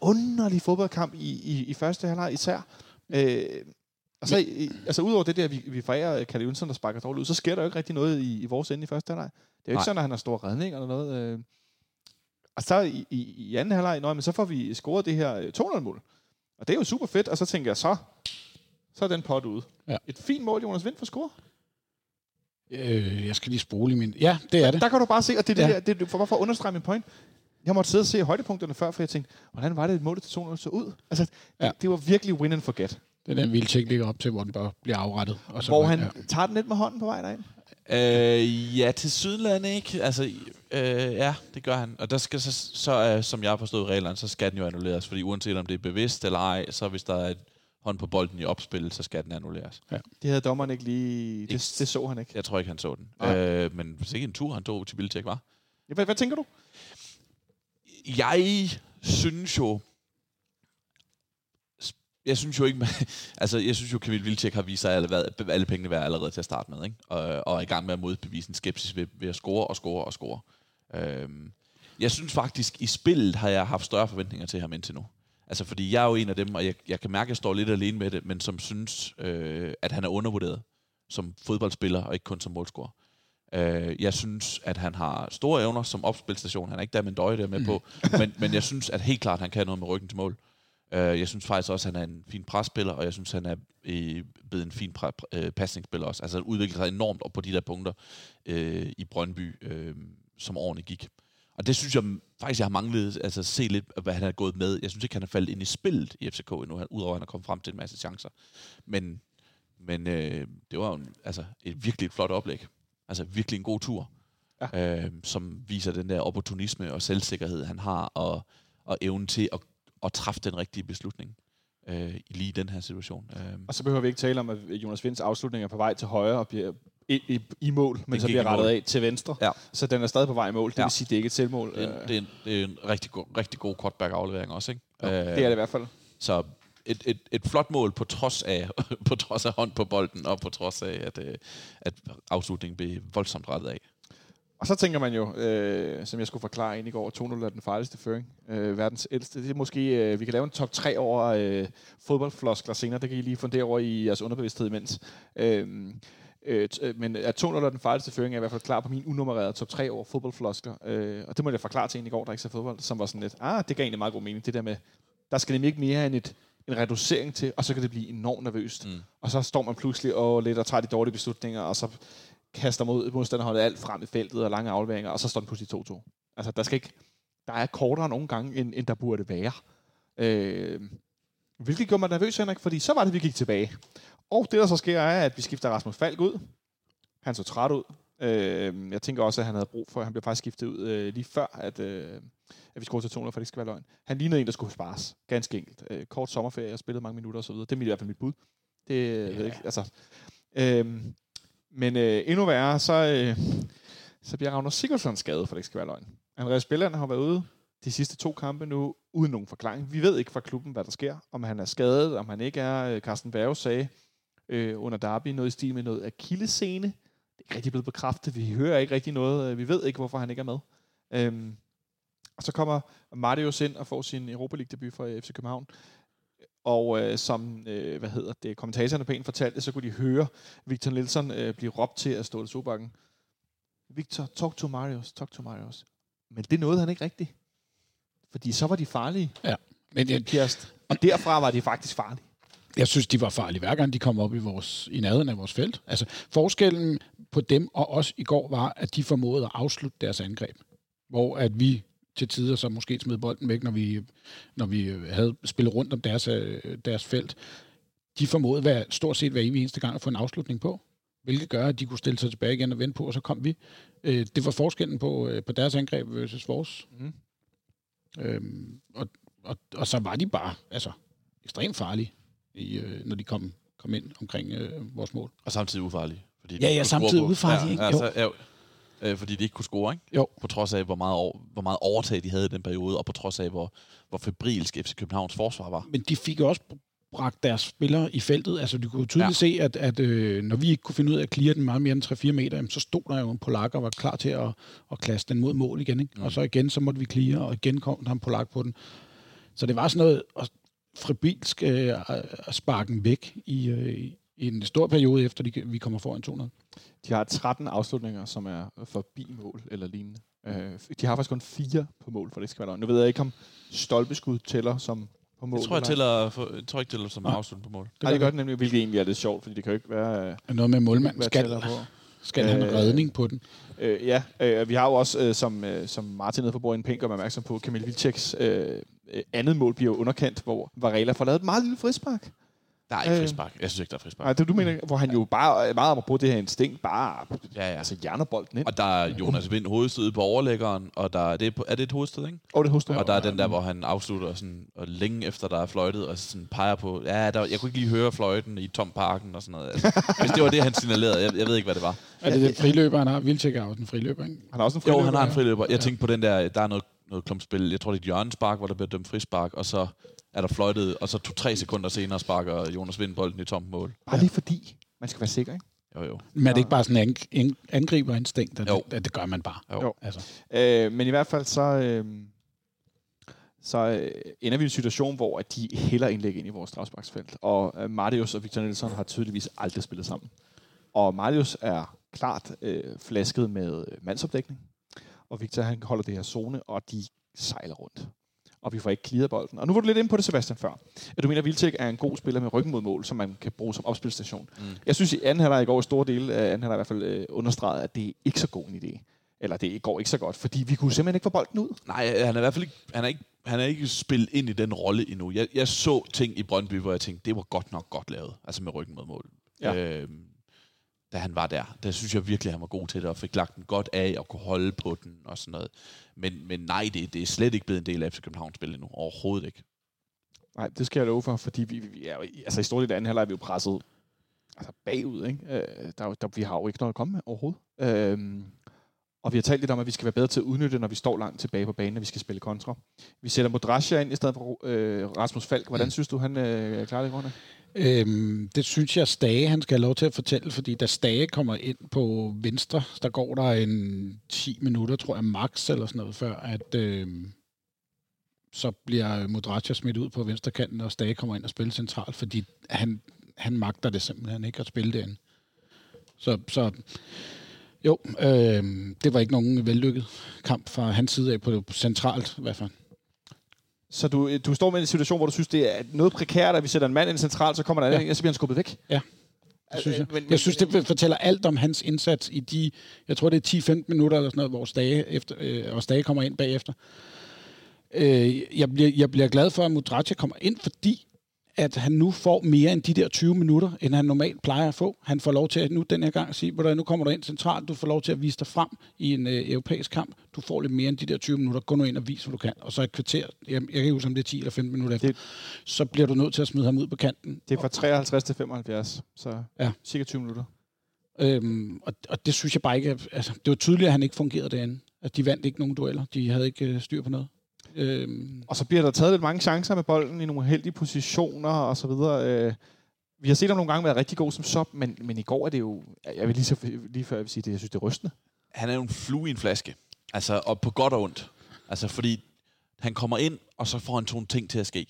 underlig fodboldkamp i, i, i første halvleg især. Øh, og så, i, altså udover det der, vi, vi forærer Kalle Jønsson, der sparker dårligt ud, så sker der jo ikke rigtig noget i, i vores ende i første halvleg. Det er jo ikke Nej. sådan, at han har store redninger eller noget. Øh. Og så i, i, i anden halvleg, nå, men så får vi scoret det her øh, 200-mål. Og det er jo super fedt, og så tænker jeg, så, så er den pot ude. Ja. Et fint mål, Jonas Vind for score. Øh, jeg skal lige spole i min... Ja, det er det. Der kan du bare se, og det er det Ja. der, det, for, for at understrege min point. Jeg måtte sidde og se højdepunkterne før, for jeg tænkte, hvordan var det, et mål til 200 så ud? Altså, ja. Det, det, var virkelig win and forget. Det er den vilde ligger op til, hvor den bare bliver afrettet. Og så Hvor han ja. tager den lidt med hånden på vej derind. Øh, ja, til Sydland ikke. Altså, øh, ja, det gør han. Og der skal så, så uh, som jeg har forstået reglerne, så skal den jo annulleres. Fordi uanset om det er bevidst eller ej, så hvis der er et hånd på bolden i opspil, så skal den annulleres. Det havde dommeren ikke lige... Det, det så han ikke. Jeg tror ikke, han så den. Øh, men hvis ikke en tur, han tog til Vildtjek, var. Ja, Hvad, hvad tænker du? Jeg synes jo... Jeg synes jo ikke... man- altså, jeg synes jo, Kamil Vildtjek har vist sig alle, alle pengene værd allerede til at starte med. Ikke? Og, og er i gang med at modbevise en skepsis ved, ved at score og score og score. Øhm, jeg synes faktisk, i spillet har jeg haft større forventninger til ham indtil nu. Altså, fordi jeg er jo en af dem, og jeg, jeg kan mærke, at jeg står lidt alene med det, men som synes, øh, at han er undervurderet som fodboldspiller, og ikke kun som målscorer. Øh, jeg synes, at han har store evner som opspilstation. Han er ikke der med en døje der med på, men, men jeg synes, at helt klart, han kan noget med ryggen til mål. Øh, jeg synes faktisk også, at han er en fin presspiller, og jeg synes, han er øh, blevet en fin øh, pasningsspiller også. Altså, han udvikler sig enormt op på de der punkter øh, i Brøndby, øh, som årene gik. Og det synes jeg faktisk, jeg har manglet altså, at se lidt, hvad han er gået med. Jeg synes ikke, han er faldet ind i spillet i FCK endnu, han- udover at han er kommet frem til en masse chancer. Men, men øh, det var jo en, altså, et virkelig et flot oplæg. Altså virkelig en god tur, ja. øh, som viser den der opportunisme og selvsikkerhed, han har, og, og evnen til at, at træffe den rigtige beslutning øh, i lige den her situation. Øh, Og så behøver vi ikke tale om, at Jonas Vinds afslutning er på vej til højre og bliver i, i, i mål, men Den så bliver i rettet af til venstre. Ja. Så den er stadig på vej i mål. Det Ja. vil sige, det er ikke et selvmål. det, er, Øh, en, det, er en, det er en rigtig god, rigtig god Kortberg-aflevering også, ikke? det er det i hvert fald. Så et, et, et flot mål på trods af på trods af hånd på bolden, og på trods af, at, øh, at afslutningen blev voldsomt rettet af. Og så tænker man jo, øh, som jeg skulle forklare ind i går, 2-0 er den farligste føring. Øh, verdens ældste. Det er måske, øh, vi kan lave en top 3 over øh, fodboldfloskler senere. Det kan I lige fundere over i jeres underbevidsthed imens. Øh, øh, øh, men at 2-0 er den farligste føring, er i hvert fald klar på min unummererede top 3 over fodboldfloskler. Øh, og det må jeg forklare til en i går, der ikke ser fodbold, som var sådan lidt, ah, det gav egentlig meget god mening. Det der med, der skal nemlig ikke mere end et, en reducering til, og så kan det blive enormt nervøst. Mm. Og så står man pludselig og lidt og tager de dårlige beslutninger, og så kaster mod modstanderholdet alt frem i feltet og lange afleveringer, og så står den pludselig 2-2. Altså, der skal ikke... Der er kortere nogle gange, end, end der burde være. Øh, hvilket gjorde mig nervøs, Henrik, fordi så var det, vi gik tilbage. Og det, der så sker, er, at vi skifter Rasmus Falk ud. Han så træt ud. Øh, jeg tænker også, at han havde brug for, han blev faktisk skiftet ud øh, lige før, at, øh, at vi skulle til 200, for det ikke skal være løgn. Han lignede en, der skulle spares. Ganske enkelt. Øh, kort sommerferie, og spillede mange minutter osv. Det er i hvert fald mit bud. Det ja. ved jeg ikke. Altså, øh, men øh, endnu værre, så, øh, så bliver Ragnar Sigurdsson skadet, for det ikke skal være løgn. Andreas Bjelland har været ude de sidste to kampe nu, uden nogen forklaring. Vi ved ikke fra klubben, hvad der sker. Om han er skadet, om han ikke er. Øh, Carsten Berg sagde øh, under Derby noget i stil med noget akillescene. Det er ikke rigtig blevet bekræftet. Vi hører ikke rigtig noget. Øh, vi ved ikke, hvorfor han ikke er med. Øhm, og så kommer Marius ind og får sin Europa League debut for øh, FC København. Og øh, som øh, hvad hedder det, kommentatorerne pænt fortalte, så kunne de høre Victor Nielsen øh, blive råbt til at stå i Sobakken. Victor, talk to Marius, talk to Marius. Men det nåede han ikke rigtigt. Fordi så var de farlige, Men jeg, Kjerst. Og derfra var de faktisk farlige. jeg synes, de var farlige hver gang, de kom op i, vores, i nærheden af vores felt. Altså, forskellen på dem og os i går var, at de formåede at afslutte deres angreb. Hvor at vi til tider så måske smed bolden væk, når vi, når vi havde spillet rundt om deres, øh, deres felt. De formåede hver, stort set hver evig eneste gang at få en afslutning på, hvilket gør, at de kunne stille sig tilbage igen og vente på, og så kom vi. Øh, det var forskellen på, øh, på deres angreb versus vores. Mm. Øhm, og, og, og så var de bare altså, ekstremt farlige, i, øh, når de kom, kom ind omkring øh, vores mål. Og samtidig ufarlige. Fordi Ja, ja, samtidig ufarlige, ikke? Ja, altså, ja, øh, fordi de ikke kunne score, ikke? Jo. På trods af, hvor meget, over, hvor meget overtag de havde i den periode, og på trods af, hvor, hvor febrilsk FC Københavns forsvar var. Men de fik også bragt deres spillere i feltet. Altså, du kunne tydeligt Ja. se, at, at øh, når vi ikke kunne finde ud af at clear den meget mere end 3-4 meter, jamen, så stod der jo en polak og var klar til at, at klasse den mod mål igen. Ikke? Mm. Og så igen, så måtte vi clear, og igen kom der en polak på den. Så det var sådan noget at fribilsk øh, at sparke den væk i, øh, i en stor periode, efter de, vi kommer foran 200. De har 13 afslutninger, som er forbi mål eller lignende. Øh, de har faktisk kun fire på mål, for det skal være løgn. Nu ved jeg ikke, om stolpeskud tæller som på mål. Jeg tror, jeg, tæller, for, jeg tror ikke, tæller som Nej. afslut på mål. Nej, det gør det nemlig, hvilket egentlig er lidt sjovt, fordi det kan jo ikke være, øh, Noget med målmanden skal, på. skal have en Øh, redning på den. Øh, ja, øh, vi har jo også, øh, som, øh, som Martin nede på bordet Pink gør mig opmærksom på, Kamil Vilceks øh, øh, andet mål bliver underkendt, hvor Varela får lavet et meget lille frispark. Der er ikke Øh. frispark. Jeg synes ikke, der er frispark. Nej, det du mener, hvor han jo bare øh, meget om at bruge det her instinkt, bare Ja, ja. altså hjerner bolden ind. Og der er Jonas Vind hovedstød på overlæggeren, og der er, det, er det et hovedsted, ikke? Og det husker Og der er den der, hvor han afslutter sådan, og længe efter der er fløjtet, og sådan peger på, ja, der, jeg kunne ikke lige høre fløjten i Tom Parken og sådan noget. Altså, hvis det var det, han signalerede, jeg, jeg ved ikke, hvad det var. Er det den friløber, han har? Vildtjek er også en friløber, ikke? Han har også en Jo, friløber, han har en ja. friløber. Jeg tænkte på den der, der er noget, noget klumpspil. Jeg tror, det er et hjørnespark, hvor der bliver dømt frispark, og så er der fløjtet, og så to-tre sekunder senere sparker Jonas Vind bolden i tomt mål. Bare lige fordi, man skal være sikker, ikke? Jo, jo. Men er det ikke bare sådan en ang- ang- angriberinstinkt, at, Jo. det, at det gør man bare? jo. Jo. Altså. Øh, men i hvert fald så, øh, så øh, ender vi i en situation, hvor at de hælder indlæg ind i vores strafsparksfelt. Og øh, Marius og Victor Nielsen har tydeligvis aldrig spillet sammen. Og Marius er klart øh, flasket med mandsopdækning. Og Victor han holder det her zone, og de sejler rundt. Og vi får ikke clearet bolden. Og nu var du lidt inde på det, Sebastian, før. At du mener, at Vildtæk er en god spiller med ryggen mod mål, som man kan bruge som opspilstation. Mm. Jeg synes, i anden halvleg i går, i store dele af anden halvleg i hvert fald øh, understreget, at det er ikke så god en idé. Eller det går ikke så godt, fordi vi kunne simpelthen ikke få bolden ud. Nej, han er i hvert fald ikke, han er ikke, han er ikke spillet ind i den rolle endnu. Jeg, jeg så ting i Brøndby, hvor jeg tænkte, det var godt nok godt lavet. Altså med ryggen mod mål. Ja. Øhm, da han var der. Der synes jeg virkelig, at han var god til det, og fik lagt den godt af, og kunne holde på den, og sådan noget. Men, men nej, det, det er slet ikke blevet en del af FC Københavns spil endnu. Overhovedet ikke. Nej, det skal jeg love for, fordi vi, vi er altså i store del af anden halvleg er vi jo presset altså bagud. Ikke? Øh, der, er der, vi har jo ikke noget at komme med overhovedet. Øhm, og vi har talt lidt om, at vi skal være bedre til at udnytte, når vi står langt tilbage på banen, når vi skal spille kontra. Vi sætter Modrasja ind i stedet for øh, Rasmus Falk. Hvordan Mm. synes du, han øh, klarer det i grunde? Øhm, det synes jeg, Stage han skal have lov til at fortælle, fordi da Stage kommer ind på venstre, der går der en 10 minutter, tror jeg, max eller sådan noget, før at øhm, så bliver Modracia smidt ud på venstre kanten, og Stage kommer ind og spiller centralt, fordi han, han magter det simpelthen ikke at spille derinde. Så, så jo, øhm, det var ikke nogen vellykket kamp fra hans side af, på, det centralt i hvert fald. Så du, du står med en situation, hvor du synes, det er noget prekært, at vi sætter en mand ind centralt, så kommer der Ja. en, og så bliver han skubbet væk. Det synes jeg. Øh, men- jeg synes, det fortæller alt om hans indsats i de, jeg tror, det er 10-15 minutter eller sådan noget, hvor Stage, efter, øh, og Stage kommer ind bagefter. Øh, jeg, bliver, jeg bliver glad for, at Mudracha kommer ind, fordi at han nu får mere end de der 20 minutter, end han normalt plejer at få. Han får lov til at nu den her gang sige, hvordan nu kommer du ind centralt, du får lov til at vise dig frem i en øh, europæisk kamp. Du får lidt mere end de der 20 minutter. Gå nu ind og vis, hvad du kan. Og så et kvarter, jeg, jeg kan huske, om det er 10 eller 15 minutter efter, Det- så bliver du nødt til at smide ham ud på kanten. Det er fra 53 til 75, så Ja. cirka 20 minutter. Øhm, og, og det synes jeg bare ikke... Altså, det var tydeligt, at han ikke fungerede derinde. At de vandt ikke nogen dueller. De havde ikke øh, styr på noget. Øhm, Og så bliver der taget lidt mange chancer med bolden i nogle heldige positioner og så videre. Øh, vi har set ham nogle gange være rigtig god som sop, men, men i går er det jo... Jeg vil lige, så, lige før jeg vil sige det, jeg synes, det er rystende. han er jo en flue i en flaske. Altså, og på godt og ondt. Altså, fordi han kommer ind, og så får han to ting til at ske.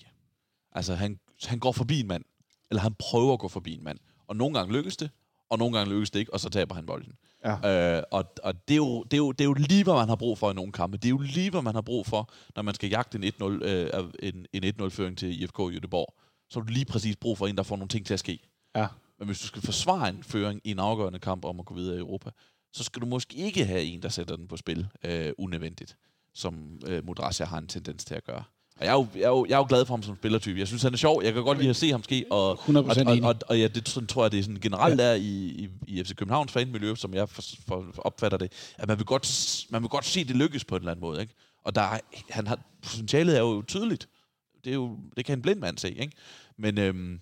Altså, han, han går forbi en mand. Eller han prøver at gå forbi en mand. Og nogle gange lykkes det, og nogle gange lykkes det ikke, og så taber han bolden. Ja. Øh, og og det, er jo, det, er jo, det er jo lige, hvad man har brug for i nogle kampe. Det er jo lige, hvad man har brug for, når man skal jagte en 1-0, øh, en, en 1-0-føring til IFK Göteborg. Så har du lige præcis brug for en, der får nogle ting til at ske. Ja. Men hvis du skal forsvare en føring i en afgørende kamp om at gå videre i Europa, så skal du måske ikke have en, der sætter den på spil øh, unødvendigt, som øh, Modrasja har en tendens til at gøre. Og jeg er, jo, jeg, er jo, jeg er jo glad for ham som spillertype. Jeg synes, han er sjov. Jeg kan godt lide at se ham ske. Og, 100% og, og, og, og ja, det sådan, tror jeg, det er sådan generelt der i, i, i FC Københavns fanmiljø, som jeg for, for, opfatter det, at man vil, godt, man vil godt se det lykkes på en eller anden måde. Ikke? Og der er, han har, potentialet er jo tydeligt. Det, er jo, det kan en blind mand se, ikke? Men, øhm,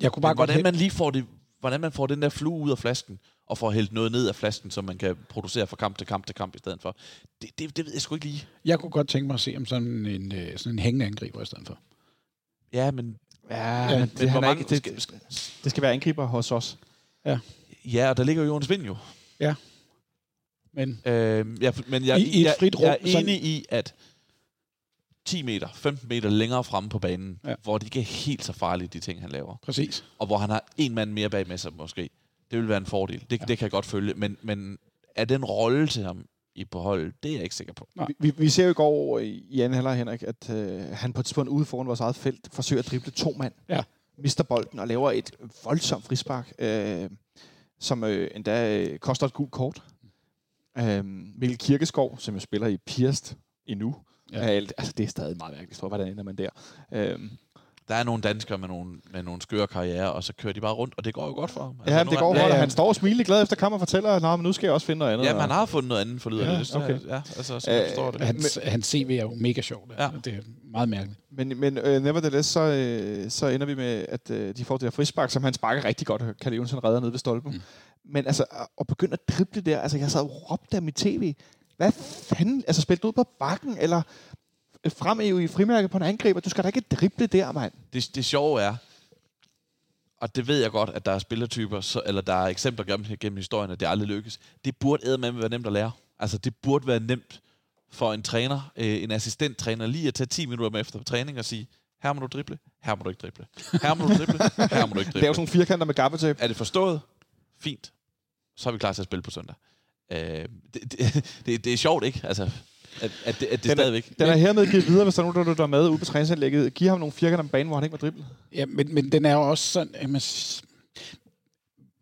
Jeg kunne bare men godt hvordan man lige får det, hvordan man får den der flue ud af flasken, og får hældt noget ned af flasken, som man kan producere fra kamp til kamp til kamp i stedet for. Det, det, det ved jeg sgu ikke lige. Jeg kunne godt tænke mig at se om sådan en, øh, sådan en hængende angriber i stedet for. Ja, men, Ja, Ja, men det, men han hvor er mange, ikke, det, skal, skal, det skal være angriber hos os. ja, og der ligger jo Jonas Vind jo. Men Øh, ja, men jeg, I- i jeg, frit rum, jeg er sådan- enig i, at 10 meter, 15 meter længere fremme på banen, Ja. ja. hvor det ikke er helt så farligt, de ting, han laver, præcis. og hvor han har en mand mere bag med sig måske, det vil være en fordel. Det, Ja. det kan jeg godt følge. Men, men er den rolle til ham i på holdet, det er jeg ikke sikker på. Vi, vi, vi ser jo i går i i anden halvleg, Henrik, at øh, han på et tidspunkt ude foran vores eget felt forsøger at drible to mand. Ja. Mister bolden og laver et voldsomt frispark, øh, som øh, endda øh, koster et gult kort. Øh, Mikkel Kirkeskov, som jo spiller i Pirst endnu, Ja. ja. er alt, altså det er stadig meget mærkeligt, for hvordan ender man der? Øh, Der er nogle danskere med nogle, med nogle skøre karriere, og så kører de bare rundt, og det går jo godt for ham. ja, men det går ja, godt, og ja. han står smilende glad efter kamp og fortæller, at men nu skal jeg også finde noget andet. Ja, men han har fundet noget andet for lyder Ja, det. Så, okay. Ja, altså, så jeg forstår det. Hans, hans CV er jo mega sjov. Ja. Ja. Det er meget mærkeligt. Men, men uh, nevertheless, så, uh, så ender vi med, at uh, de får det her frispark, som han sparker rigtig godt. Kalle Jonsson redder ned ved stolpen. Mm. Men altså, at- at begynde at drible der, altså jeg sad og råbte af mit tv. Hvad fanden? Altså spil ud på bakken, eller frem i frimærket på en angriber. Du skal da ikke drible der, mand. det, det sjove er, og det ved jeg godt, at der er spillertyper, så, eller der er eksempler gennem, gennem historien, at det aldrig lykkes. Det burde med være nemt at lære. Altså, det burde være nemt for en træner, øh, en assistenttræner, lige at tage 10 minutter med efter træning og sige, her må du drible, her må du ikke drible. Her må du drible, her må du ikke Det er drible. jo sådan nogle firkanter med gaffetape. Er det forstået? Fint. Så er vi klar til at spille på søndag. Øh, det, det, det, det er sjovt, ikke? Altså, at, at det, at det Den er- stadigvæk... Den er hermed givet videre, hvis der er nogen, der, der er med ude på træningsanlægget. Giv ham nogle firkanter med banen, hvor han ikke må drible. Ja, men, men den er jo også sådan... s-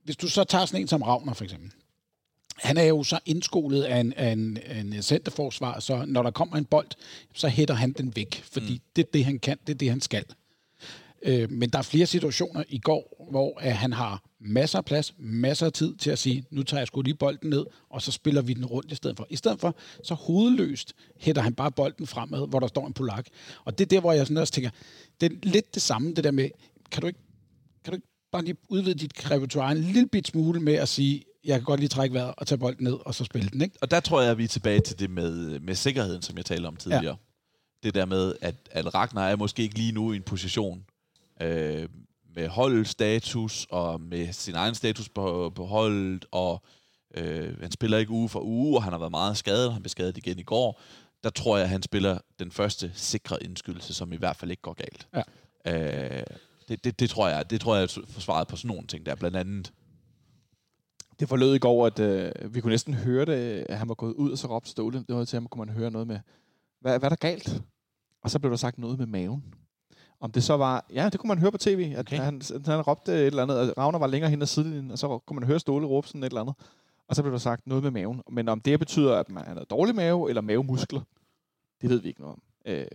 Hvis du så tager sådan en som Ravner, for eksempel. Han er jo så indskolet af en, af en, af en centerforsvar, så når der kommer en bold, så hætter han den væk, fordi mm. det er det, han kan, det er det, han skal. Øh, men der er flere situationer i går, hvor at han har masser af plads, masser af tid til at sige, nu tager jeg sgu lige bolden ned, og så spiller vi den rundt i stedet for. I stedet for, så hovedløst hætter han bare bolden fremad, hvor der står en polak. Og det er der, hvor jeg sådan også tænker, det er lidt det samme, det der med, kan du ikke, kan du ikke bare lige udvide dit repertoire en lille bit smule med at sige, jeg kan godt lige trække vejret og tage bolden ned, og så spille den, ikke? Og der tror jeg, at vi er tilbage til det med, med sikkerheden, som jeg talte om tidligere. Ja. Det der med, at, at Ragnar er måske ikke lige nu i en position øh, med holdstatus og med sin egen status på, på holdet, og øh, han spiller ikke uge for uge, og han har været meget skadet, han blev skadet igen i går. Der tror jeg, at han spiller den første sikre indskydelse, som i hvert fald ikke går galt. Ja. Øh, det, det, det, tror jeg, det tror jeg er forsvaret på sådan nogle ting der, blandt andet. Det forlød i går, at øh, vi kunne næsten høre det, at han var gået ud, og så råbte Ståle noget til ham, kunne man høre noget med, hvad, hvad er der galt? Og så blev der sagt noget med maven. Om det så var, ja, det kunne man høre på tv, at Okay. han, han råbte et eller andet, og Ravner var længere hen ad sidelinjen, og så kunne man høre Ståle råbe sådan et eller andet. Og så blev der sagt noget med maven. Men om det betyder, at man har dårlig mave eller mavemuskler, det ved vi ikke noget om. Øh,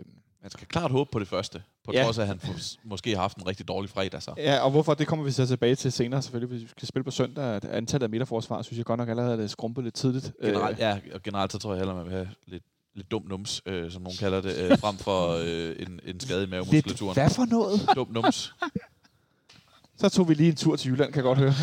Man skal klart håbe på det første, på Ja. trods af, at han måske har haft en rigtig dårlig fredag. Så. Ja, og hvorfor, det kommer vi så tilbage til senere selvfølgelig, hvis vi skal spille på søndag. At antallet af midterforsvar, synes jeg godt nok allerede er skrumpet lidt tidligt. Generelt, ja, og generelt så tror jeg hellere, man vil have lidt, lidt dum nums, øh, som nogen kalder det, øh, frem for øh, en, en skade i Lidt, mavemuskulaturen. hvad for noget? Dum nums. Så tog vi lige en tur til Jylland, kan jeg godt høre.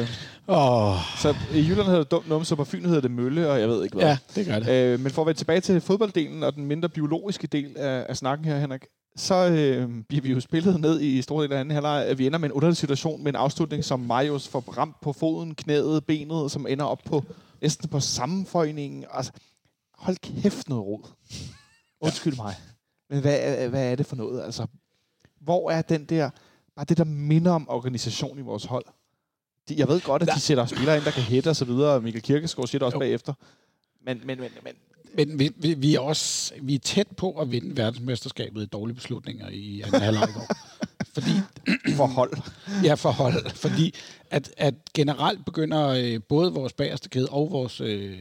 Øh, Åh, så i Jylland hedder det dumt numse, og på Fyn hedder det mølle, og jeg ved ikke hvad. ja, det gør det. Øh, men for at vende tilbage til fodbolddelen og den mindre biologiske del af, af snakken her, Henrik, så øh, bliver vi jo spillet ned i store del af anden halvleg, at vi ender med en underlig situation med en afslutning, som Marius får ramt på foden, knæet, benet, som ender op på næsten på sammenføjningen. Altså, hold kæft noget rod. Undskyld mig. Men hvad, hvad er det for noget? Altså, hvor er den der, bare det, der minder om organisation i vores hold? De, jeg ved godt, at de sætter spillere ind, der kan hætte og så videre, Michael Kirkegaard siger det også Jo. bagefter. Men, men, men, men Men vi, vi, vi, er også vi er tæt på at vinde verdensmesterskabet i dårlige beslutninger i anden halvleg i går. Fordi, for hold. ja, for hold. Fordi at, at generelt begynder øh, både vores bagerste kæde og vores, øh,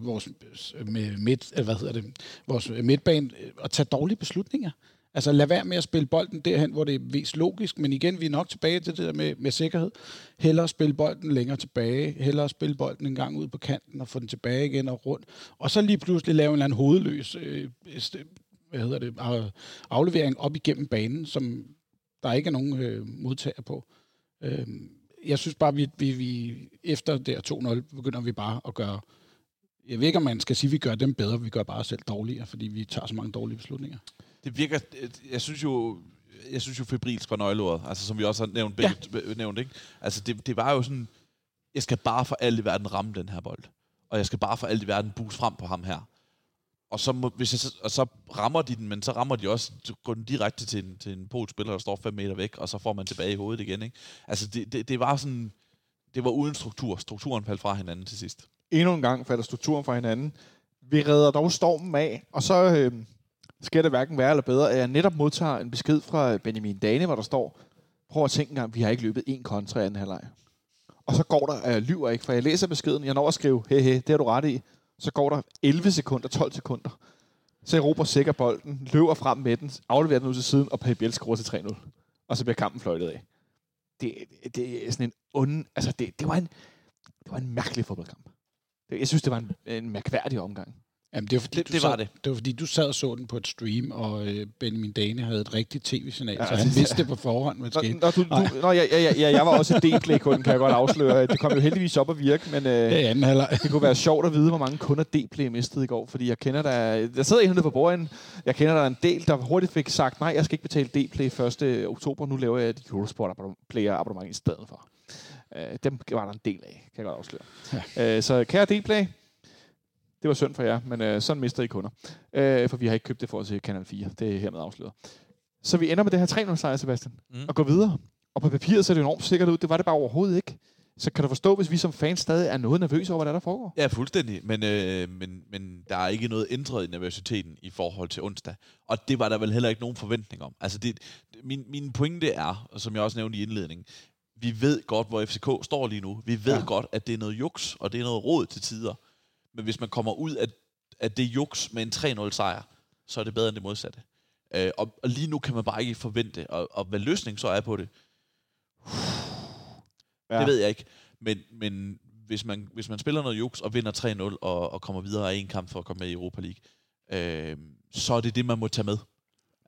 vores øh, med midt, øh, hvad hedder det, vores midtbane øh, at tage dårlige beslutninger. Altså lad være med at spille bolden derhen, hvor det er mest logisk, men igen, vi er nok tilbage til det der med, med sikkerhed. Hellere spille bolden længere tilbage, hellere spille bolden en gang ud på kanten og få den tilbage igen og rundt. Og så lige pludselig lave en eller anden hovedløs øh, st- hvad hedder det, aflevering op igennem banen, som der ikke er nogen øh, modtager på. Øh, jeg synes bare, vi, vi, vi efter der 2-0 begynder vi bare at gøre jeg ved ikke, om man skal sige, at vi gør dem bedre, vi gør bare os selv dårligere, fordi vi tager så mange dårlige beslutninger. Det virker, jeg synes jo, jeg synes jo febrilsk var nøgleordet, altså som vi også har nævnt, ja. nævnt ikke? Altså det, det var jo sådan, jeg skal bare for alt i verden ramme den her bold. Og jeg skal bare for alt i verden boost frem på ham her. Og så, må, hvis jeg, så- og så rammer de den, men så rammer de også så går den direkte til en, til en polsk spiller, der står 5 meter væk, og så får man tilbage i hovedet igen. Ikke? Altså det, det, det var sådan, det var uden struktur. Strukturen faldt fra hinanden til sidst endnu en gang falder strukturen fra hinanden. Vi redder dog stormen af, og så øh, sker det hverken værre eller bedre, at jeg netop modtager en besked fra Benjamin Dane, hvor der står, prøv at tænke en gang, vi har ikke løbet en kontra i anden halvleg. Og så går der, og jeg lyver ikke, for jeg læser beskeden, jeg når at skrive, hehe, he, det har du ret i. Så går der 11 sekunder, 12 sekunder. Så Europa sikker bolden, løber frem med den, afleverer den ud til siden, og Pep Biel scorer til 3-0. Og så bliver kampen fløjtet af. Det, det er sådan en ond... Altså, det, det, var en, det var en mærkelig fodboldkamp. Det- Jeg synes, det var en, en mærkværdig omgang. Jamen, det, var, fordi, Det- du det sad, var det. Det var fordi, du sad og så den på et stream, og øh, Benjamin Dane havde et rigtigt tv-signal, Ja, så han det- vidste det på forhånd, hvad skete. nå, du, du, nå ja, ja, ja, ja, jeg var også D-Play-kunden, kan jeg godt afsløre. Det kom jo heldigvis op at virke, men øh, i anden halvleg. det kunne være sjovt at vide, hvor mange kunder D-Play mistede i går, fordi jeg kender der, der sidder hernede på borgen, jeg kender der en del, der hurtigt fik sagt, nej, jeg skal ikke betale D-Play 1. oktober, nu laver jeg et Eurosport Player abonnement i stedet for. Øh, dem var der en del af, kan jeg godt afsløre. Ja. Øh, så kære D-Play, det var synd for jer, men øh, sådan mister I kunder. Øh, for vi har ikke købt det for at se Kanal 4. Det er hermed afsløret. Så vi ender med det her 3-0 sejr, Sebastian, Mm. og går videre. Og på papiret ser det enormt sikkert ud. Det var det bare overhovedet ikke. Så kan du forstå, hvis vi som fans stadig er noget nervøse over, hvad der, er, der foregår? Ja, fuldstændig. Men, øh, men, men der er ikke noget ændret i nervøsiteten i forhold til onsdag. Og det var der vel heller ikke nogen forventning om. Altså, det, min, min pointe er, og som jeg også nævnte i indledningen, vi ved godt, hvor FCK står lige nu. Vi ved ja. Godt, at det er noget juks, og det er noget råd til tider. Men hvis man kommer ud af, af det juks med en 3-0 sejr, så er det bedre end det modsatte. Øh, og, og lige nu kan man bare ikke forvente, og, og hvad løsningen så er på det, ja. det ved jeg ikke. Men, men hvis, man, hvis man spiller noget juks og vinder 3-0 og, og kommer videre af en kamp for at komme med i Europa League, øh, så er det det, man må tage med.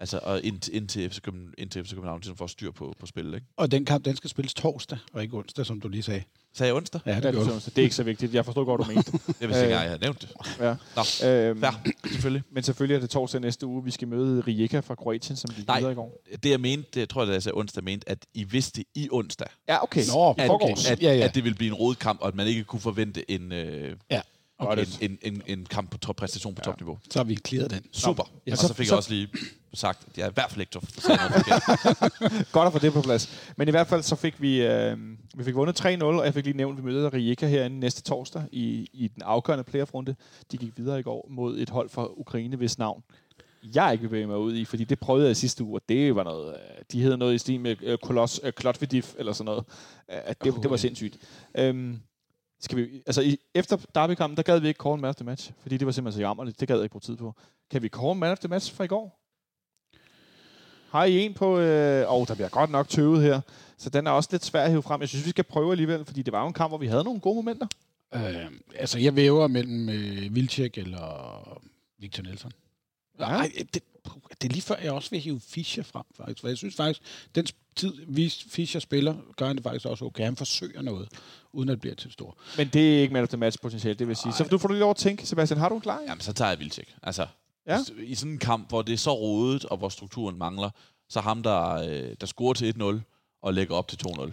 Altså, og ind, ind til FC København, ind til FC København ligesom får styr på, på spillet, ikke? Og den kamp, den skal spilles torsdag, og ikke onsdag, som du lige sagde. Sagde jeg onsdag? Ja, det Ja, gjorde du. det, det er ikke så vigtigt. Jeg forstod godt, du mente. Jeg vidste ikke jeg havde nævnt det. ja. Nå, øhm, fair, selvfølgelig. men selvfølgelig er det torsdag næste uge. Vi skal møde Rijeka fra Kroatien, som gik Nej. videre i går. Det jeg mente, det jeg tror jeg, da jeg sagde onsdag, mente, at I vidste i onsdag, Ja, okay. Nå, at, forgårs. at, Ja, ja. at det ville blive en rodkamp, og at man ikke kunne forvente en, øh, Okay. en, en, en, en kamp på top, præstation på Ja. topniveau. Så har vi clearet den. Super. Ja, og så- fik så- jeg også lige sagt, at jeg er i hvert fald ikke. Godt at få det på plads. Men i hvert fald så fik vi, øh, vi fik vundet 3-0, og jeg fik lige nævnt, at vi møder Rijeka herinde næste torsdag i, i den afgørende playoff-runde. De gik videre i går mod et hold fra Ukraine, hvis navn jeg ikke vil bevæge mig ud i, fordi det prøvede jeg i sidste uge, og det var noget, øh, de hedder noget i stil med øh, Kolos, øh, Klotvidiv, eller sådan noget. Øh, det, det var sindssygt. Øhm, skal vi, altså i, efter derbykampen, der gad vi ikke call man of the match, fordi det var simpelthen så jammerligt. Det gad jeg ikke bruge tid på. Kan vi call man of the match fra i går? Har I en på... Øh, oh, der bliver godt nok tøvet her. Så den er også lidt svær at hive frem. Jeg synes, vi skal prøve alligevel, fordi det var jo en kamp, hvor vi havde nogle gode momenter. Øh, altså, jeg væver mellem øh, Vilcek eller Victor Nelson. Ja. Nej, det, det er lige før, jeg også vil hive Fischer frem, faktisk. For jeg synes faktisk, den tid, vi Fischer spiller, gør han det faktisk også okay. Han forsøger noget, uden at det bliver til stor. Men det er ikke man of the match potentiale, det vil sige. Så Nej. du får du lige lov at tænke. Sebastian, har du en klar? Jamen, så tager jeg Vilcek. Altså, Ja. ja. i sådan en kamp, hvor det er så rodet, og hvor strukturen mangler, så ham, der, øh, der scorer til 1-0 og lægger op til 2-0,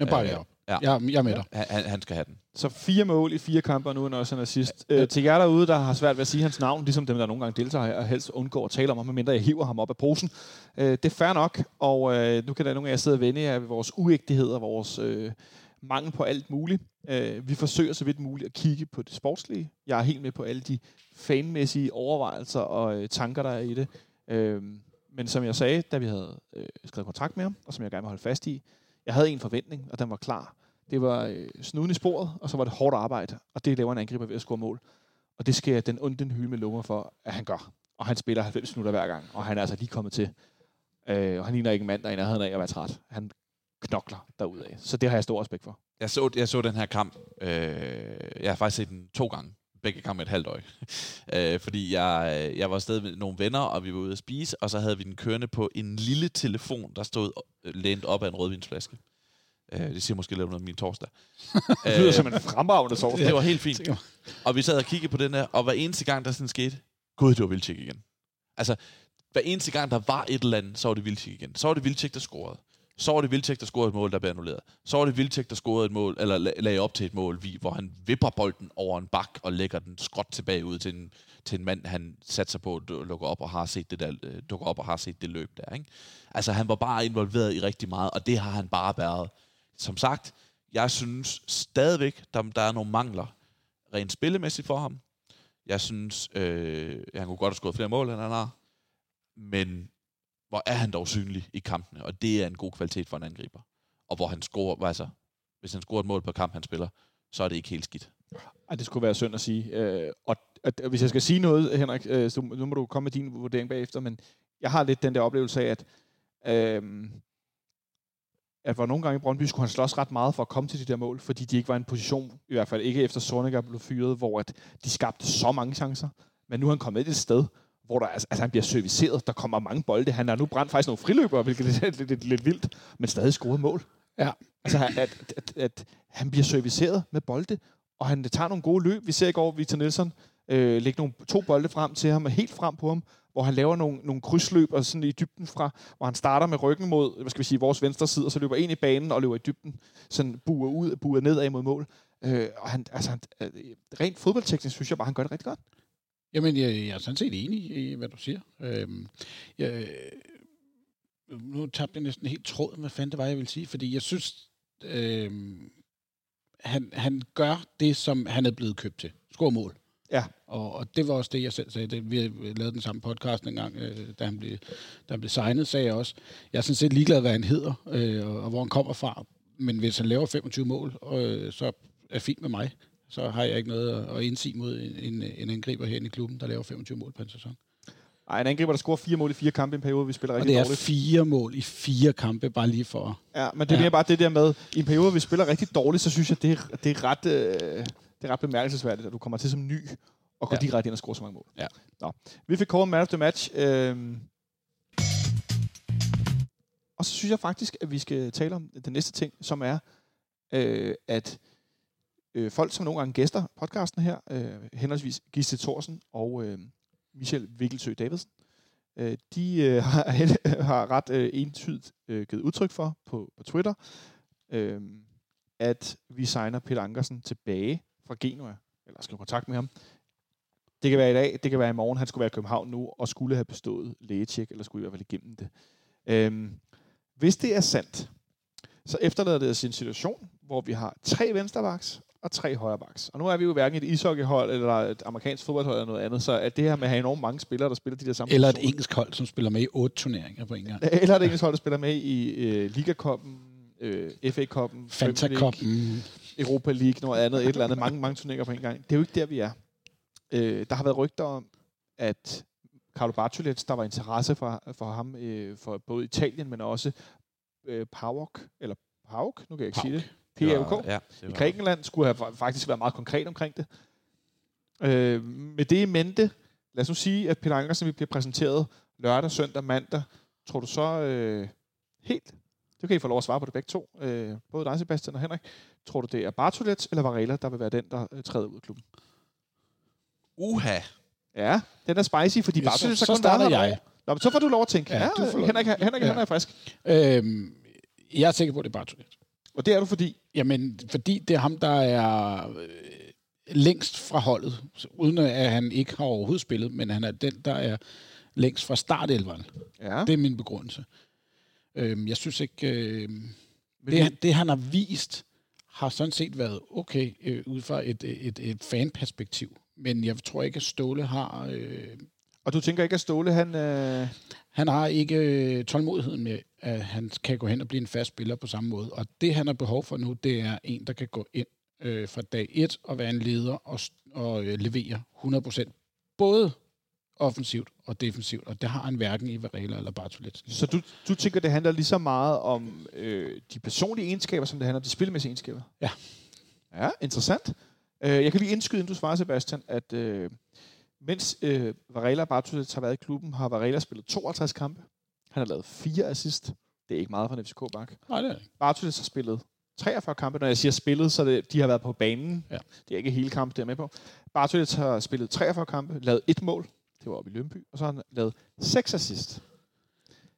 Jeg bare Øh, op. ja. Jeg, jeg er med dig. han, han- skal have den. Så fire mål i fire kampe, og nu er han også en assist. Øh, til jer derude, der har svært ved at sige hans navn, ligesom dem, der nogle gange deltager, og helst undgår at tale om ham, medmindre jeg hiver ham op af posen. Øh, det er fair nok, og øh, nu kan der nogle af jer sidde og vende jer ved vores uægtighed og vores øh, mangel på alt muligt. Øh, vi forsøger så vidt muligt at kigge på det sportslige. Jeg er helt med på alle de fanmæssige overvejelser og øh, tanker, der er i det. Øh, men som jeg sagde, da vi havde øh, skrevet kontrakt med ham, og som jeg gerne vil holde fast i, jeg havde en forventning, og den var klar. Det var øh, snuden i sporet, og så var det hårdt arbejde, og det laver en angriber ved at score mål. Og det skal jeg den onde hylde med lunger for, at han gør. og han spiller 90 minutter hver gang, og han er altså lige kommet til. Øh, og han ligner ikke en mand, der er i nærheden af at være træt. Han knokler derudad. Så det har jeg stor respekt for. Jeg så, jeg så den her kamp. Øh, jeg har faktisk set den to gange. Begge kampe et halvt øje. øh, fordi jeg, jeg var afsted med nogle venner, og vi var ude at spise, og så havde vi den kørende på en lille telefon, der stod øh, lænt op af en rødvinsflaske. Øh, det siger måske lidt om min torsdag. Det lyder som en fremragende sovs. det var helt fint. Og vi sad og kiggede på den der, og hver eneste gang, der sådan skete, gud, det var Vildtjek igen. Altså, hver eneste gang, der var et eller andet, så var det Vildtjek igen. Så var det Vildtjek, der scorede. Så var det Vildtjek, der scorede et mål, der blev annulleret. Så var det Vildtjek, der scorede et mål, eller lagde op til et mål, vi- hvor han vipper bolden over en bak og lægger den skråt tilbage ud til en, til en mand, han satser på at du- lukke op og har set det der, øh, dukker op og har set det løb der. Ikke? Altså, han var bare involveret i rigtig meget, og det har han bare været. Som sagt, jeg synes stadigvæk, der, der er nogle mangler rent spillemæssigt for ham. Jeg synes, øh, han kunne godt have skåret flere mål, end han har. Men hvor er han dog synlig i kampene, og det er en god kvalitet for en angriber. Og hvor han scorer, altså, hvis han scorer et mål på kamp, han spiller, så er det ikke helt skidt. Ej, det skulle være synd at sige. Øh, og at, at, hvis jeg skal sige noget, Henrik, øh, så nu må du komme med din vurdering bagefter, men jeg har lidt den der oplevelse af, at, øh, at hvor nogle gange i Brøndby skulle han slås ret meget for at komme til de der mål, fordi de ikke var i en position, i hvert fald ikke efter Sorniger blev fyret, hvor at de skabte så mange chancer. Men nu er han kommet et sted, hvor der, altså, altså han bliver serviceret, der kommer mange bolde. Han har nu brændt faktisk nogle friløbere, hvilket er lidt, lidt, lidt, lidt vildt, men stadig scoret mål. Ja. Altså, at, at, at, at han bliver serviceret med bolde, og han tager nogle gode løb. Vi ser i går Victor Nielsen øh, lægge nogle, to bolde frem til ham, og helt frem på ham, hvor han laver nogle, nogle krydsløb og sådan i dybden fra, hvor han starter med ryggen mod, hvad skal vi sige, vores venstre side, og så løber ind i banen og løber i dybden, sådan buer ud, buer nedad mod mål. Øh, og han, altså, han, øh, rent fodboldteknisk synes jeg bare, han gør det rigtig godt. Jamen, jeg, jeg er sådan set enig i, hvad du siger. Øhm, jeg, nu tabte jeg næsten helt tråden, hvad fanden det var, jeg ville sige, fordi jeg synes, øhm, han, han gør det, som han er blevet købt til. Score mål. Ja. Og, og det var også det, jeg selv sagde. Det, vi lavede den samme podcast en gang, øh, da, han blev, da han blev signet, sagde jeg også. Jeg er sådan set ligeglad, hvad han hedder, øh, og, og hvor han kommer fra. Men hvis han laver 25 mål, øh, så er fint med mig. Så har jeg ikke noget at, at indsige mod en, en, angriber herinde i klubben, der laver 25 mål på en sæson. Ej, en angriber, der scorer fire mål i fire kampe i en periode, vi spiller Og rigtig det er dårligt. fire mål i fire kampe, bare lige for... Ja, men det er Ja. bare det der med, i en periode, vi spiller rigtig dårligt, så synes jeg, det er, det er, ret, øh, det er ret bemærkelsesværdigt, at du kommer til som ny og går. Ja. direkte ind og scorer så mange mål. Ja. Nå. Vi fik kåret man of the match. Øh, og så synes jeg faktisk, at vi skal tale om den næste ting, som er, øh, at øh, folk, som nogle gange gæster podcasten her, øh, henholdsvis Gisle Thorsen og øh, Michel Vikkelsø Davidsen, øh, de øh, har, har ret øh, entydigt øh, givet udtryk for på, på Twitter, øh, at vi signer Peter Ankersen tilbage fra Genua, eller skal kontakt med ham. Det kan være i dag, det kan være i morgen. Han skulle være i København nu, og skulle have bestået lægetjek, eller skulle i hvert fald igennem det. Øhm, hvis det er sandt, så efterlader det os en situation, hvor vi har tre venstrebacks og tre højrebacks. Og nu er vi jo hverken et ishockeyhold eller et amerikansk fodboldhold eller noget andet, så at det her med at have enormt mange spillere, der spiller de der samme Eller et engelsk hold, som spiller med i otte turneringer på en gang. eller et engelsk hold, der spiller med i øh, Liga-koppen, øh, FA-koppen, Fanta Premier League, Cup. Mm. Europa League, noget andet, et eller andet. Mange, mange turneringer på en gang. Det er jo ikke der, vi er. Øh, der har været rygter om, at Carlo Bartolets, der var interesse for, for ham, øh, for både Italien, men også øh, PAOK, eller PAOK, nu kan jeg ikke sige det. PAOK. Ja, I det Grækenland skulle have fa- faktisk været meget konkret omkring det. Øh, med det i mente, lad os nu sige, at Peter Ankersen vil blive præsenteret lørdag, søndag, mandag. Tror du så øh, helt, det kan I få lov at svare på det begge to, øh, både dig, Sebastian og Henrik. Tror du, det er Bartolet eller Varela, der vil være den, der øh, træder ud af klubben? Uha. Ja, den er spicy, fordi Bartolet så- så, så starter jeg. Nå, men så får du lov at tænke. Ja, Ja. Henrik, Henrik, Ja. Henrik er frisk. Øhm, jeg er sikker på, at det er bare Tourette. Og det er du, fordi... Jamen, fordi det er ham, der er øh, længst fra holdet, uden at han ikke har overhovedet spillet, men han er den, der er længst fra startelveren. Ja, Det er min begrundelse. Øhm, jeg synes ikke... Øh, det, det, han har vist, har sådan set været okay øh, ud fra et, et, et fanperspektiv. Men jeg tror ikke, at Ståle har... Øh, Og du tænker ikke, at Ståle, han... Øh, han har ikke øh, tålmodigheden med, at han kan gå hen og blive en fast spiller på samme måde. Og det, han har behov for nu, det er en, der kan gå ind øh, fra dag 1 og være en leder og, og øh, levere 100%. Både offensivt og defensivt, og det har han hverken i Varela eller Bartolet. Så du, du tænker, det handler lige så meget om øh, de personlige egenskaber, som det handler om de spilmæssige egenskaber? Ja. Ja, interessant. Øh, jeg kan lige indskyde, inden du svarer, Sebastian, at øh, mens øh, Varela og Bartolet har været i klubben, har Varela spillet 52 kampe. Han har lavet fire assist. Det er ikke meget for en FCK-bak. Nej, det er ikke. Bartolet har spillet 43 kampe. Når jeg siger spillet, så det, de har været på banen. Ja. Det er ikke hele kampen, det er med på. Bartolet har spillet 43 kampe, lavet et mål. Det var oppe i Lønby. Og så har han lavet seks assist.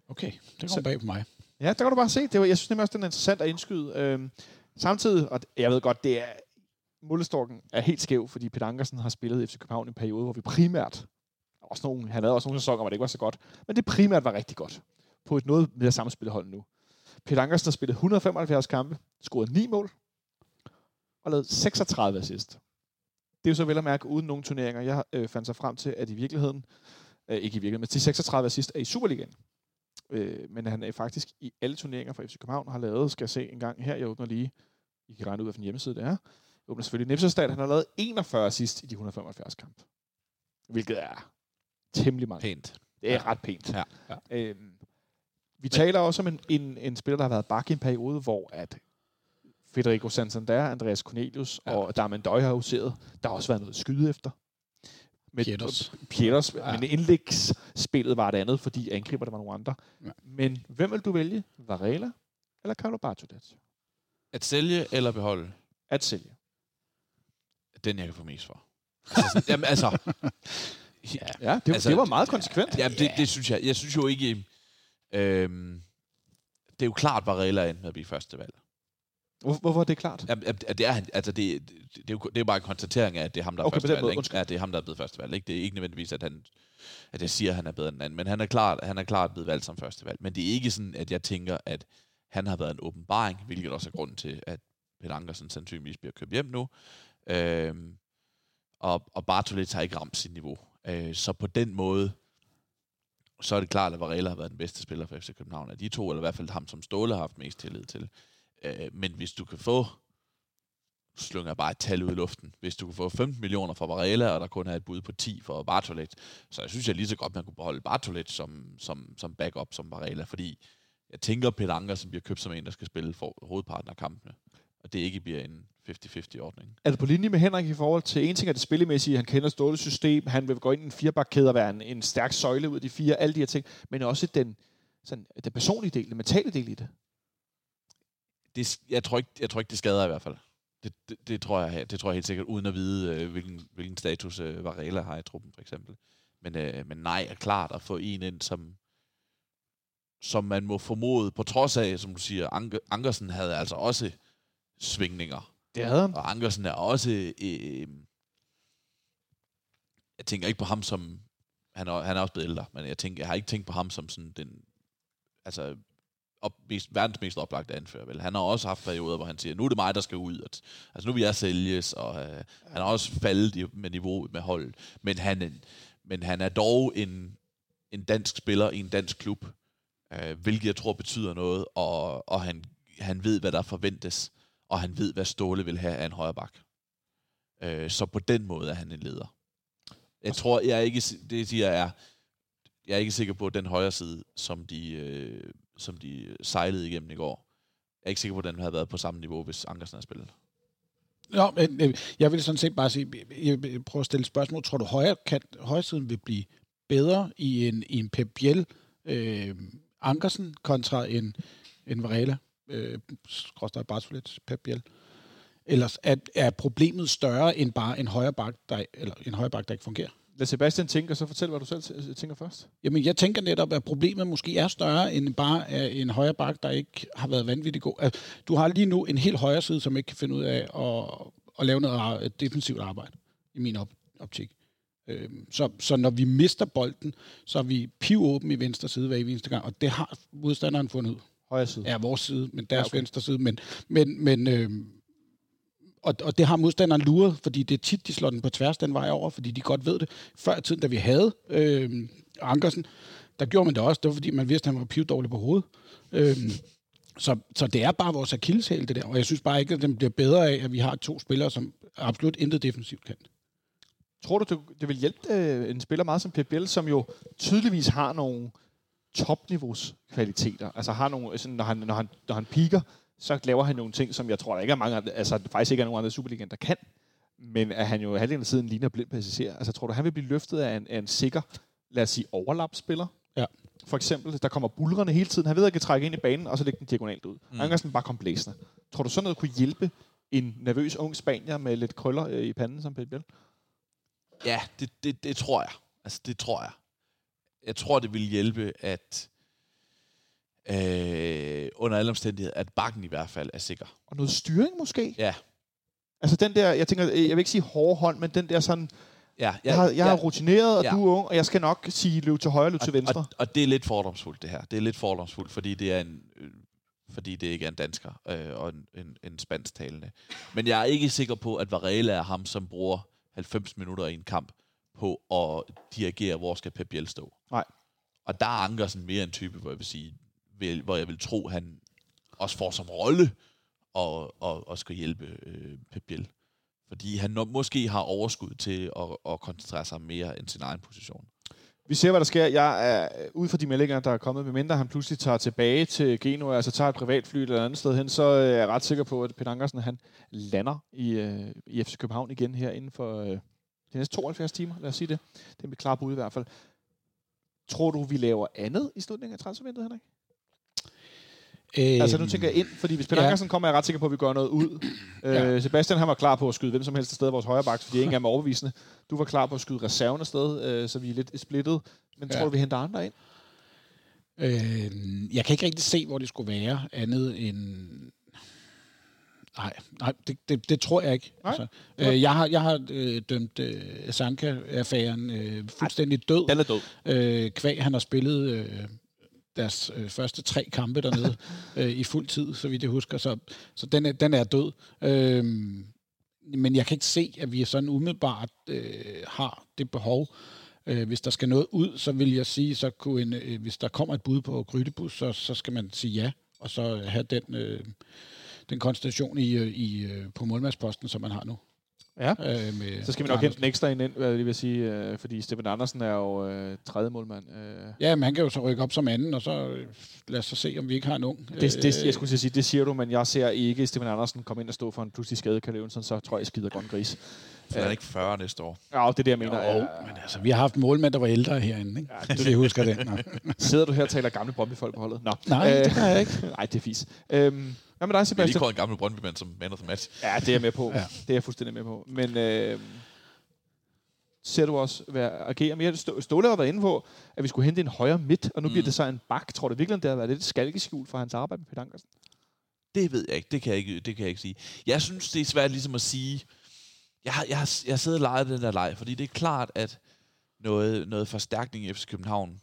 Okay, det kommer bag på mig. Ja, der kan du bare se. Det var, jeg synes nemlig også, den er interessant at indskyde. Øhm, samtidig, og jeg ved godt, det er Mullestorken er helt skæv, fordi Peter Ankersen har spillet FC København i en periode, hvor vi primært, også nogle, han havde også nogle sæsoner, hvor det ikke var så godt, men det primært var rigtig godt på et noget mere samspillet hold nu. Peter Ankersen har spillet 175 kampe, scoret 9 mål og lavet 36 assist. Det er jo så vel at mærke uden nogle turneringer. Jeg øh, fandt sig frem til, at i virkeligheden, øh, ikke i virkeligheden, men til 36 assist er i Superligaen. Øh, men han er faktisk i alle turneringer for FC København har lavet, skal jeg se en gang her, jeg åbner lige, I kan regne ud, hvilken hjemmeside det er. Jeg åbner selvfølgelig Nipserstad, han har lavet 41 assist i de 175 kampe. Hvilket er temmelig mange. Pænt. Det er ja. ret pænt. Ja. Ja. Øhm, vi taler også om en, en, en spiller, der har været bak i en periode, hvor at Federico Santander, Andreas Cornelius ja. Og Darmen Døj har huseret. Der har også været noget skyde efter. Med Pieters. Pieters, ja. Men indlægsspillet var et andet, fordi angriber der var nogle andre. Ja. Men hvem vil du vælge? Varela eller Carlo Bartolet? At sælge eller beholde, At sælge. den jeg kan få mest for. Altså, jamen, altså, ja, Ja, det, altså, det var meget konsekvent. Jamen, det, det synes jeg. Jeg synes jo ikke... Øhm, det er jo klart, Varela er endt med at blive første valg. Hvor, hvorfor er det klart? Jamen, at det er, altså det, det, det, er jo, det er bare en konstatering af, at det er ham, der er Okay, første valg. måde. Ja, det er ham, der er blevet første valg. Ikke? Det er ikke nødvendigvis, at, han, at jeg siger, at han er bedre end den anden. Men han er, klart, han er klart blevet valgt som første valg. Men det er ikke sådan, at jeg tænker, at han har været en åbenbaring, hvilket også er grunden til, at Peter Ankersen sandsynligvis bliver købt hjem nu. Øhm, og, og Bartolet har ikke ramt sit niveau. Øh, så på den måde, så er det klart, at Varela har været den bedste spiller for FC København af de to, eller i hvert fald ham, som Ståle har haft mest tillid til. Øh, men hvis du kan få, slynger bare et tal ud i luften, hvis du kan få 15 millioner fra Varela, og der kun er et bud på 10 for Bartolet, så jeg synes jeg lige så godt, man kunne beholde Bartolet som, som, som backup som Varela, fordi jeg tænker, Peter som bliver købt som en, der skal spille for hovedparten af kampene, og det ikke bliver en 50-50-ordning. Er du på linje med Henrik i forhold til, en ting er det spillemæssige, han kender Ståles system, han vil gå ind i en firebakkæde og være en, en stærk søjle ud af de fire, alle de her ting, men også den, sådan, den personlige del, den mentale del i det. det, jeg, tror ikke, jeg tror ikke, det skader i hvert fald. Det, det, det, tror jeg, det tror jeg helt sikkert, uden at vide, øh, hvilken, hvilken status øh, Varela har i truppen, for eksempel. Men, øh, men nej, er klart at få en ind, som, som man må formode, på trods af, som du siger, Anker, Ankersen havde altså også svingninger. Det havde han. Og Ankersen er også... Øh, jeg tænker ikke på ham som... Han er, han er også blevet ældre, men jeg, tænker, jeg har ikke tænkt på ham som sådan den... Altså, op, mest, verdens mest oplagte anfører. Vel? Han har også haft perioder, hvor han siger, nu er det mig, der skal ud. At, altså, nu vil jeg sælges, og øh, han har også faldet i, med niveau med holdet. Men han, men han er dog en, en dansk spiller i en dansk klub, øh, hvilket jeg tror betyder noget, og, og han, han ved, hvad der forventes, og han ved, hvad Ståle vil have af en højre bak. Øh, så på den måde er han en leder. Jeg tror, jeg er ikke, det siger jeg er, jeg er ikke sikker på, at den højre side, som de, øh, som de sejlede igennem i går, jeg er ikke sikker på, at den havde været på samme niveau, hvis Ankersen havde spillet. Nå, men øh, jeg vil sådan set bare sige, jeg prøver at stille et spørgsmål. Tror du, højre, kan, højresiden vil blive bedre i en, i en Pep Biel øh, Ankersen kontra en, en Varela? Øh, skråstrej Bartolet, Pep Biel. Ellers er, er problemet større end bare en højre bak, der, eller en højre bak, der ikke fungerer? Lad Sebastian tænke, så fortæl, hvad du selv tænker først. Jamen, jeg tænker netop, at problemet måske er større end bare en højre bak, der ikke har været vanvittigt god. Altså, du har lige nu en helt højre side, som ikke kan finde ud af at, at lave noget defensivt arbejde, i min op- optik. Øhm, Så, så når vi mister bolden, så er vi pivåben i venstre side hver eneste gang, og det har modstanderen fundet ud. Højre side. Ja, vores side, men deres okay. okay. venstre side. Men, men, men øh, og, og det har modstanderen luret, fordi det er tit, de slår den på tværs den vej over, fordi de godt ved det. Før i tiden, da vi havde øh, Ankersen, der gjorde man det også. Det var, fordi man vidste, at han var pivdårlig på hovedet. Øh, så, så det er bare vores akilleshæl, det der. Og jeg synes bare ikke, at den bliver bedre af, at vi har to spillere, som absolut intet defensivt kan. Tror du, det, det vil hjælpe øh, en spiller meget som Pep Biel, som jo tydeligvis har nogle topniveaus kvaliteter? Altså har nogle, sådan, når, han, når, han, når han piker, så laver han nogle ting, som jeg tror, der ikke er mange andre, altså faktisk ikke er nogen andre Superligaen, der kan. Men at han jo halvdelen af tiden ligner blind passager. Altså tror du, han vil blive løftet af en, af en sikker, lad os sige, overlapspiller? Ja. For eksempel, der kommer bulrende hele tiden. Han ved, at han kan trække ind i banen, og så lægge den diagonalt ud. Mm. Han kan sådan bare komme blæsende. Tror du sådan noget kunne hjælpe en nervøs ung spanier med lidt krøller øh, i panden som Pep? Ja, det, det, det tror jeg. Altså, det tror jeg. Jeg tror, det vil hjælpe, at øh, under alle omstændigheder, at bakken i hvert fald er sikker. Og noget styring måske? Ja. Altså den der, jeg tænker, øh, jeg vil ikke sige hårde hånd, men den der sådan, Ja, jeg, har, jeg ja, er rutineret, og Ja. du er ung, og jeg skal nok sige løb til højre, løb til venstre. Og, og det er lidt fordomsfuldt, det her. Det er lidt fordomsfuldt, fordi det er en... Øh, fordi det ikke er en dansker øh, og en, en, en spansktalende. Men jeg er ikke sikker på, at Varela er ham, som bruger 90 minutter i en kamp på at dirigere, hvor skal Pep Biel stå. Nej. Og der er Ankersen mere en type, hvor jeg vil sige, vil, hvor jeg vil tro, han også får som rolle og, og, og skal hjælpe øh, Pep Biel. Fordi han nok, måske har overskud til at, at koncentrere sig mere end sin egen position. Vi ser, hvad der sker. Jeg er øh, ud fra de meldinger, der er kommet, medmindre han pludselig tager tilbage til Genua, altså tager et privatfly eller et andet sted hen, så øh, er jeg ret sikker på, at Peter Ankersen, han lander i, øh, i FC København igen her inden for øh, de næste 72 timer, lad os sige det. Det er mit klare bud i hvert fald. Tror du, vi laver andet i slutningen af transfervinduet, Henrik? Øh, Altså nu tænker jeg ind, fordi hvis Peter ja. Ankersen kommer, er jeg ret sikker på, at vi gør noget ud. Ja. Øh, Sebastian han var klar på at skyde hvem som helst afsted af vores højre baks, fordi ingen dem er overbevisende. Du var klar på at skyde reserven afsted, øh, så vi er lidt splittet. Men Ja. tror du, vi henter andre ind? Øh, jeg kan ikke rigtig se, hvor det skulle være andet end... Nej, nej det, det, det tror jeg ikke. Nej? Altså, øh, jeg har, jeg har øh, dømt øh, Sanka-affæren øh, fuldstændig død. Den er død. Øh, kvæg, han har spillet øh, deres øh, første tre kampe dernede øh, i fuld tid, så vidt jeg husker. Så, så den, er, den er død. Øh, men jeg kan ikke se, at vi sådan umiddelbart øh, har det behov. Øh, hvis der skal noget ud, så vil jeg sige, så kunne en, øh, hvis der kommer et bud på Grydebus, så, så skal man sige ja, og så have den, øh, den konstellation i, øh, i, øh, på målmandsposten, som man har nu. Ja. Øh, med Så skal vi nok hente en ekstra ind, ind hvad jeg lige vil sige, øh, fordi Steffen Andersen er jo øh, tredje målmand. Øh, Ja, men han kan jo så rykke op som anden, og så øh, lad os så se, om vi ikke har en ung. det, det, jeg skulle til at sige, det siger du, men jeg ser ikke Steffen Andersen komme ind og stå for en pludselig skade Kalle Jønsson, så tror jeg, jeg skider grøn gris. For han er ikke 40 næste år. Ja, det er det, jeg mener. Jo, Ja, men altså, vi har haft målmænd, der var ældre herinde, ikke? Ja, det, jeg husker det. Nå. sidder du her og taler gamle Brøndby-folk på holdet? Nå. Nej, Øh, det kan jeg ikke. Nej, det er fis. Øhm, hvad med dig, Jeg har lige Sebastian? kåret en gammel Brøndby-mand som man of the match. Ja, det er jeg med på. Ja. Det er jeg fuldstændig med på. Men øh, ser du også være, agere mere? Stå- Ståle har været inde på, at vi skulle hente en højre midt, og nu mm. bliver det så en bak. Tror du virkelig, det har været lidt skalkeskjul for hans arbejde med Peter Ankersen? Det ved jeg ikke. Det kan jeg ikke, det kan jeg ikke sige. Jeg synes, det er svært ligesom at sige... Jeg har, jeg har, jeg har siddet og leget den der leg, fordi det er klart, at noget, noget forstærkning i FC København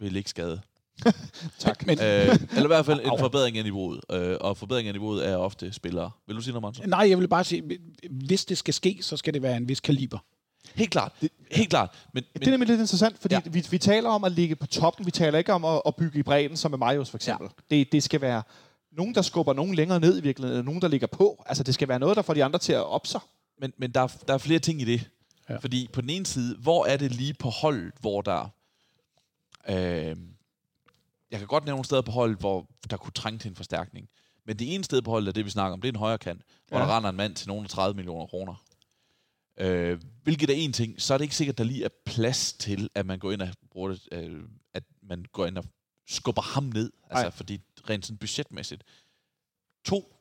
vil ikke skade. Tak. Men, øh, eller i hvert fald en forbedring af niveauet. Øh, og forbedring af niveauet er ofte spillere. Vil du sige noget, Monson? nej, jeg vil bare sige, hvis det skal ske, så skal det være en vis kaliber. Helt klart. Helt klart. Men, Det er nemlig lidt interessant, fordi Ja. vi, vi taler om at ligge på toppen. Vi taler ikke om at, at bygge i bredden, som med Marius for eksempel. Ja. Det, det skal være nogen, der skubber nogen længere ned i virkeligheden, eller nogen, der ligger på. Altså, det skal være noget, der får de andre til at op sig. men, men der, er, der er flere ting i det. Ja. Fordi på den ene side, hvor er det lige på holdet, hvor der... Øh, jeg kan godt nævne nogle steder på holdet, hvor der kunne trænge til en forstærkning. Men det ene sted på holdet, er det vi snakker om, det er en højre kant, hvor Ja. der render en mand til nogle af 30 millioner kroner. Øh, hvilket er en ting, så er det ikke sikkert, at der lige er plads til, at man går ind og bruger det, øh, at man går ind og skubber ham ned. Altså, Ej. fordi rent sådan budgetmæssigt. To,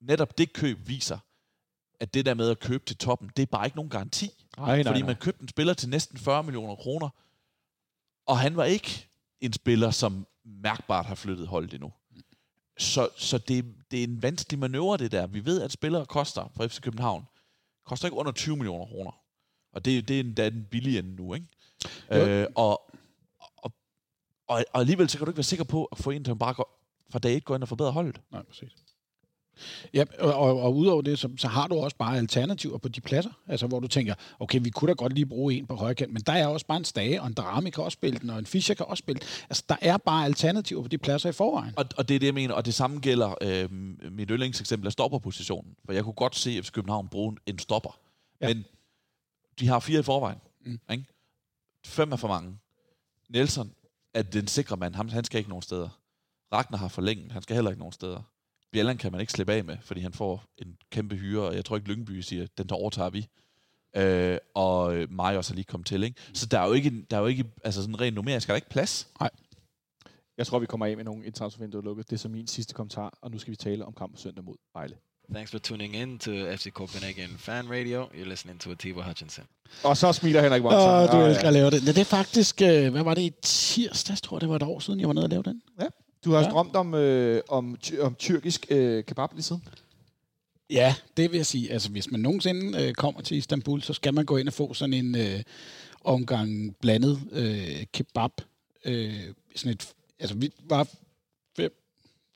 netop det køb viser, at det der med at købe til toppen, det er bare ikke nogen garanti. Nej, fordi man købte en spiller til næsten 40 millioner kroner, og han var ikke en spiller, som mærkbart har flyttet holdet endnu. Så, så det, det er en vanskelig manøvre, det der. Vi ved, at spillere koster for FC København, koster ikke under 20 millioner kroner. Og det, det er endda den billige ende nu, ikke? Jo. Øh, og, og, og, og alligevel så kan du ikke være sikker på at få en, som bare går, fra dag et går ind og forbedrer holdet. Nej, præcis. Ja, og, og, og udover det, så, så har du også bare alternativer på de pladser, altså hvor du tænker, okay, vi kunne da godt lige bruge en på højkant, men der er også bare en Stage, og en Drami kan også spille den, og en Fischer kan også spille den. Altså, der er bare alternativer på de pladser i forvejen. Og, og det er det, jeg mener. Og det samme gælder øh, mit yndlingseksempel af stopperpositionen. For jeg kunne godt se FC København bruge en stopper. Ja. Men de har fire i forvejen. Mm. Ikke? Fem er for mange. Nelson er den sikre mand. Ham, han skal ikke nogen steder. Ragnar har forlænget. Han skal heller ikke nogen steder. Bjelland kan man ikke slippe af med, fordi han får en kæmpe hyre, og jeg tror ikke, Lyngby siger, den der overtager vi. Øh, og øh, Marius er lige kommet til, ikke? Så der er jo ikke, der er jo ikke altså sådan rent numerisk, er der ikke plads? Jeg tror, vi kommer af med nogle indtransfervinduer lukket. Det er så min sidste kommentar, og nu skal vi tale om kampen søndag mod Vejle. Thanks for tuning in to FC Copenhagen Fan Radio. You're listening to Atiba Hutchinson. Og så smiler Henrik Monsen. Åh, du Ah, elsker at lave det. Ja, det er faktisk, øh, hvad var det i tirsdags, tror jeg, det var et år siden, jeg var nede og lave den. Du har Ja. ja. drømt om, øh, om, ty- om tyrkisk øh, kebab lige siden. Ja, det vil jeg sige. Altså, hvis man nogensinde øh, kommer til Istanbul, så skal man gå ind og få sådan en øh, omgang blandet øh, kebab. Øh, sådan et, altså, vi var fem,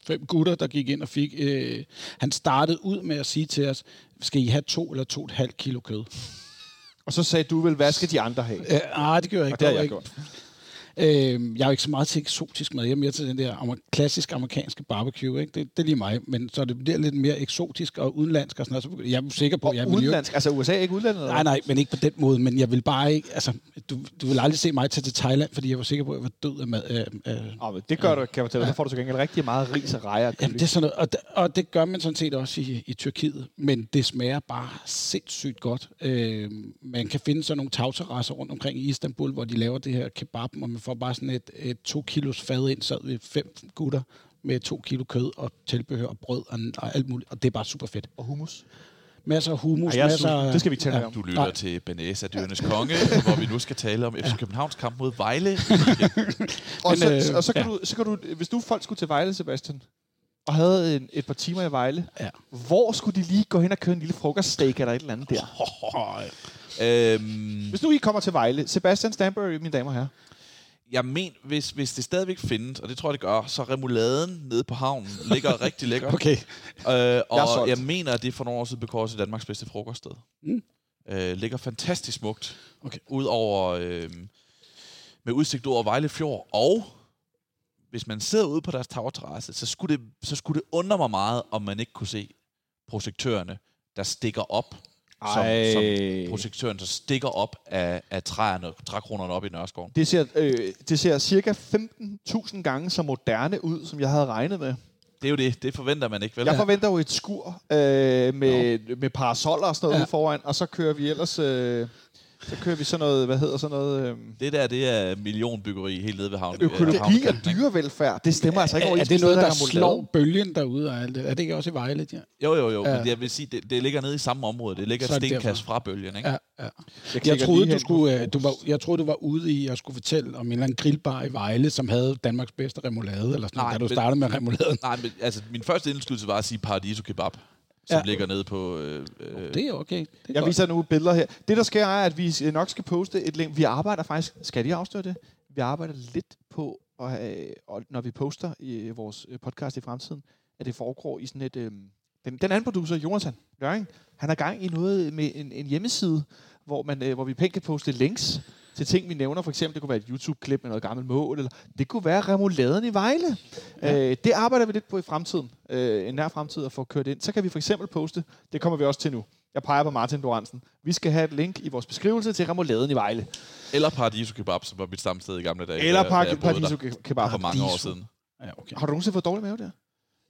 fem gutter, der gik ind og fik... Øh, han startede ud med at sige til os, skal I have to eller to et halvt kilo kød? Og så sagde du vel, hvad skal de andre have? Øh, nej, det gør jeg ikke. Og det har jeg gjort. Øh, jeg er jo ikke så meget til eksotisk mad. Jeg er mere til den der amer- klassisk amerikanske barbecue. Ikke? Det, det er lige mig. Men så det bliver lidt mere eksotisk og udenlandsk og sådan noget. Så jeg er sikker på, Og jeg vil jo, udenlandsk, altså USA er ikke udlandet? Nej, nej, men ikke på den måde. Men jeg vil bare ikke... Altså, du, du vil aldrig se mig tage til Thailand, fordi jeg var sikker på, at jeg var død af mad. Øh, øh. Det gør du, kan jeg fortælle dig. Så får du til gengæld rigtig meget ris og rejer. og Jamen, det er sådan noget, og, det, og det gør man sådan set også i, i Tyrkiet, men det smager bare sindssygt godt. Øh, man kan finde sådan nogle tagterrasser rundt omkring i Istanbul, hvor de laver det her kebab, og man får bare sådan et, et to kilos fad ind, sad vi fem gutter med to kilo kød og tilbehør og brød og, og alt muligt, og det er bare super fedt. Og hummus. Masser af hummus, Ej, jeg er masser af... Det skal vi tale Ja. om. Du lytter Nej. til Benes af Dyrenes Konge, hvor vi nu skal tale om FC Københavns kamp mod Vejle. Og, Men, så, øh, og så, kan ja. du, så kan du, hvis du folk skulle til Vejle, Sebastian, og havde en, et par timer i Vejle, Ja. hvor skulle de lige gå hen og køre en lille frokoststeak eller et eller andet der? øhm, Hvis nu I kommer til Vejle, Sebastian Stanbury, mine damer og herrer, jeg men, hvis, hvis det stadigvæk findes, og det tror jeg, det gør, så remouladen nede på havnen ligger rigtig lækkert. Okay. Øh, og solgt. jeg, mener, at det er for nogle år siden bekåret til Danmarks bedste frokoststed. Mm. Øh, ligger fantastisk smukt. Okay. Ud over, øh, med udsigt over Vejle Fjord. Og hvis man sidder ude på deres tagterrasse, så skulle, det, så skulle det undre mig meget, om man ikke kunne se projektørerne, der stikker op. Som, som projektøren, der stikker op af, af træerne, trækronerne op i Nørreskoven. Det ser, øh, det ser cirka 15.000 gange så moderne ud, som jeg havde regnet med. Det er jo det. Det forventer man ikke, vel? Jeg forventer jo et skur øh, med, med parasoller og sådan noget ja. ude foran, og så kører vi ellers... Øh, så kører vi sådan noget, hvad hedder sådan noget... Øh, Det der, det er millionbyggeri helt nede ved havnen. økologi og dyrevelfærd. Det stemmer altså ikke Er, er overens det med noget, der steder, slår bølgen derude og alt det? Er det ikke også i Vejle? Ja, Jo, jo, jo. Ja. Men jeg vil sige, det, det ligger nede i samme område. Det ligger er et stenkast fra bølgen, ikke? ja. ja. Jeg, Jeg troede, du skulle, øh, du var, jeg troede, du var ude i at skulle fortælle om en eller anden grillbar i Vejle, som havde Danmarks bedste remoulade, eller sådan noget, da du startede med remouladen. Nej, men altså, min første indskydelse var at sige Paradiso Kebab, som Ja. ligger nede på... Øh, øh, Det er okay. Det er Jeg godt. viser nu billeder her. Det, der sker, er, at vi nok skal poste et link. Vi arbejder faktisk... Skal de afsløre det? Vi arbejder lidt på, at, have- og når vi poster i vores øh, podcast i fremtiden, at det foregår i sådan et... Øh, den, den anden producer, Jonathan Løring, han har gang i noget med en, en hjemmeside, hvor, man, øh, hvor vi pænt kan poste links til ting, vi nævner. For eksempel, det kunne være et YouTube-klip med noget gammelt mål, eller det kunne være remouladen i Vejle. Ja. Øh, det arbejder vi lidt på i fremtiden, øh, en nær fremtid at få kørt ind. Så kan vi for eksempel poste, det kommer vi også til nu, jeg peger på Martin Doransen. Vi skal have et link i vores beskrivelse til remouladen i Vejle. Eller Paradiso Kebab, som var mit stamsted i gamle dage. Eller boede Paradiso Kebab. For mange år siden. Ja, okay. Har du nogensinde fået dårlig mave der?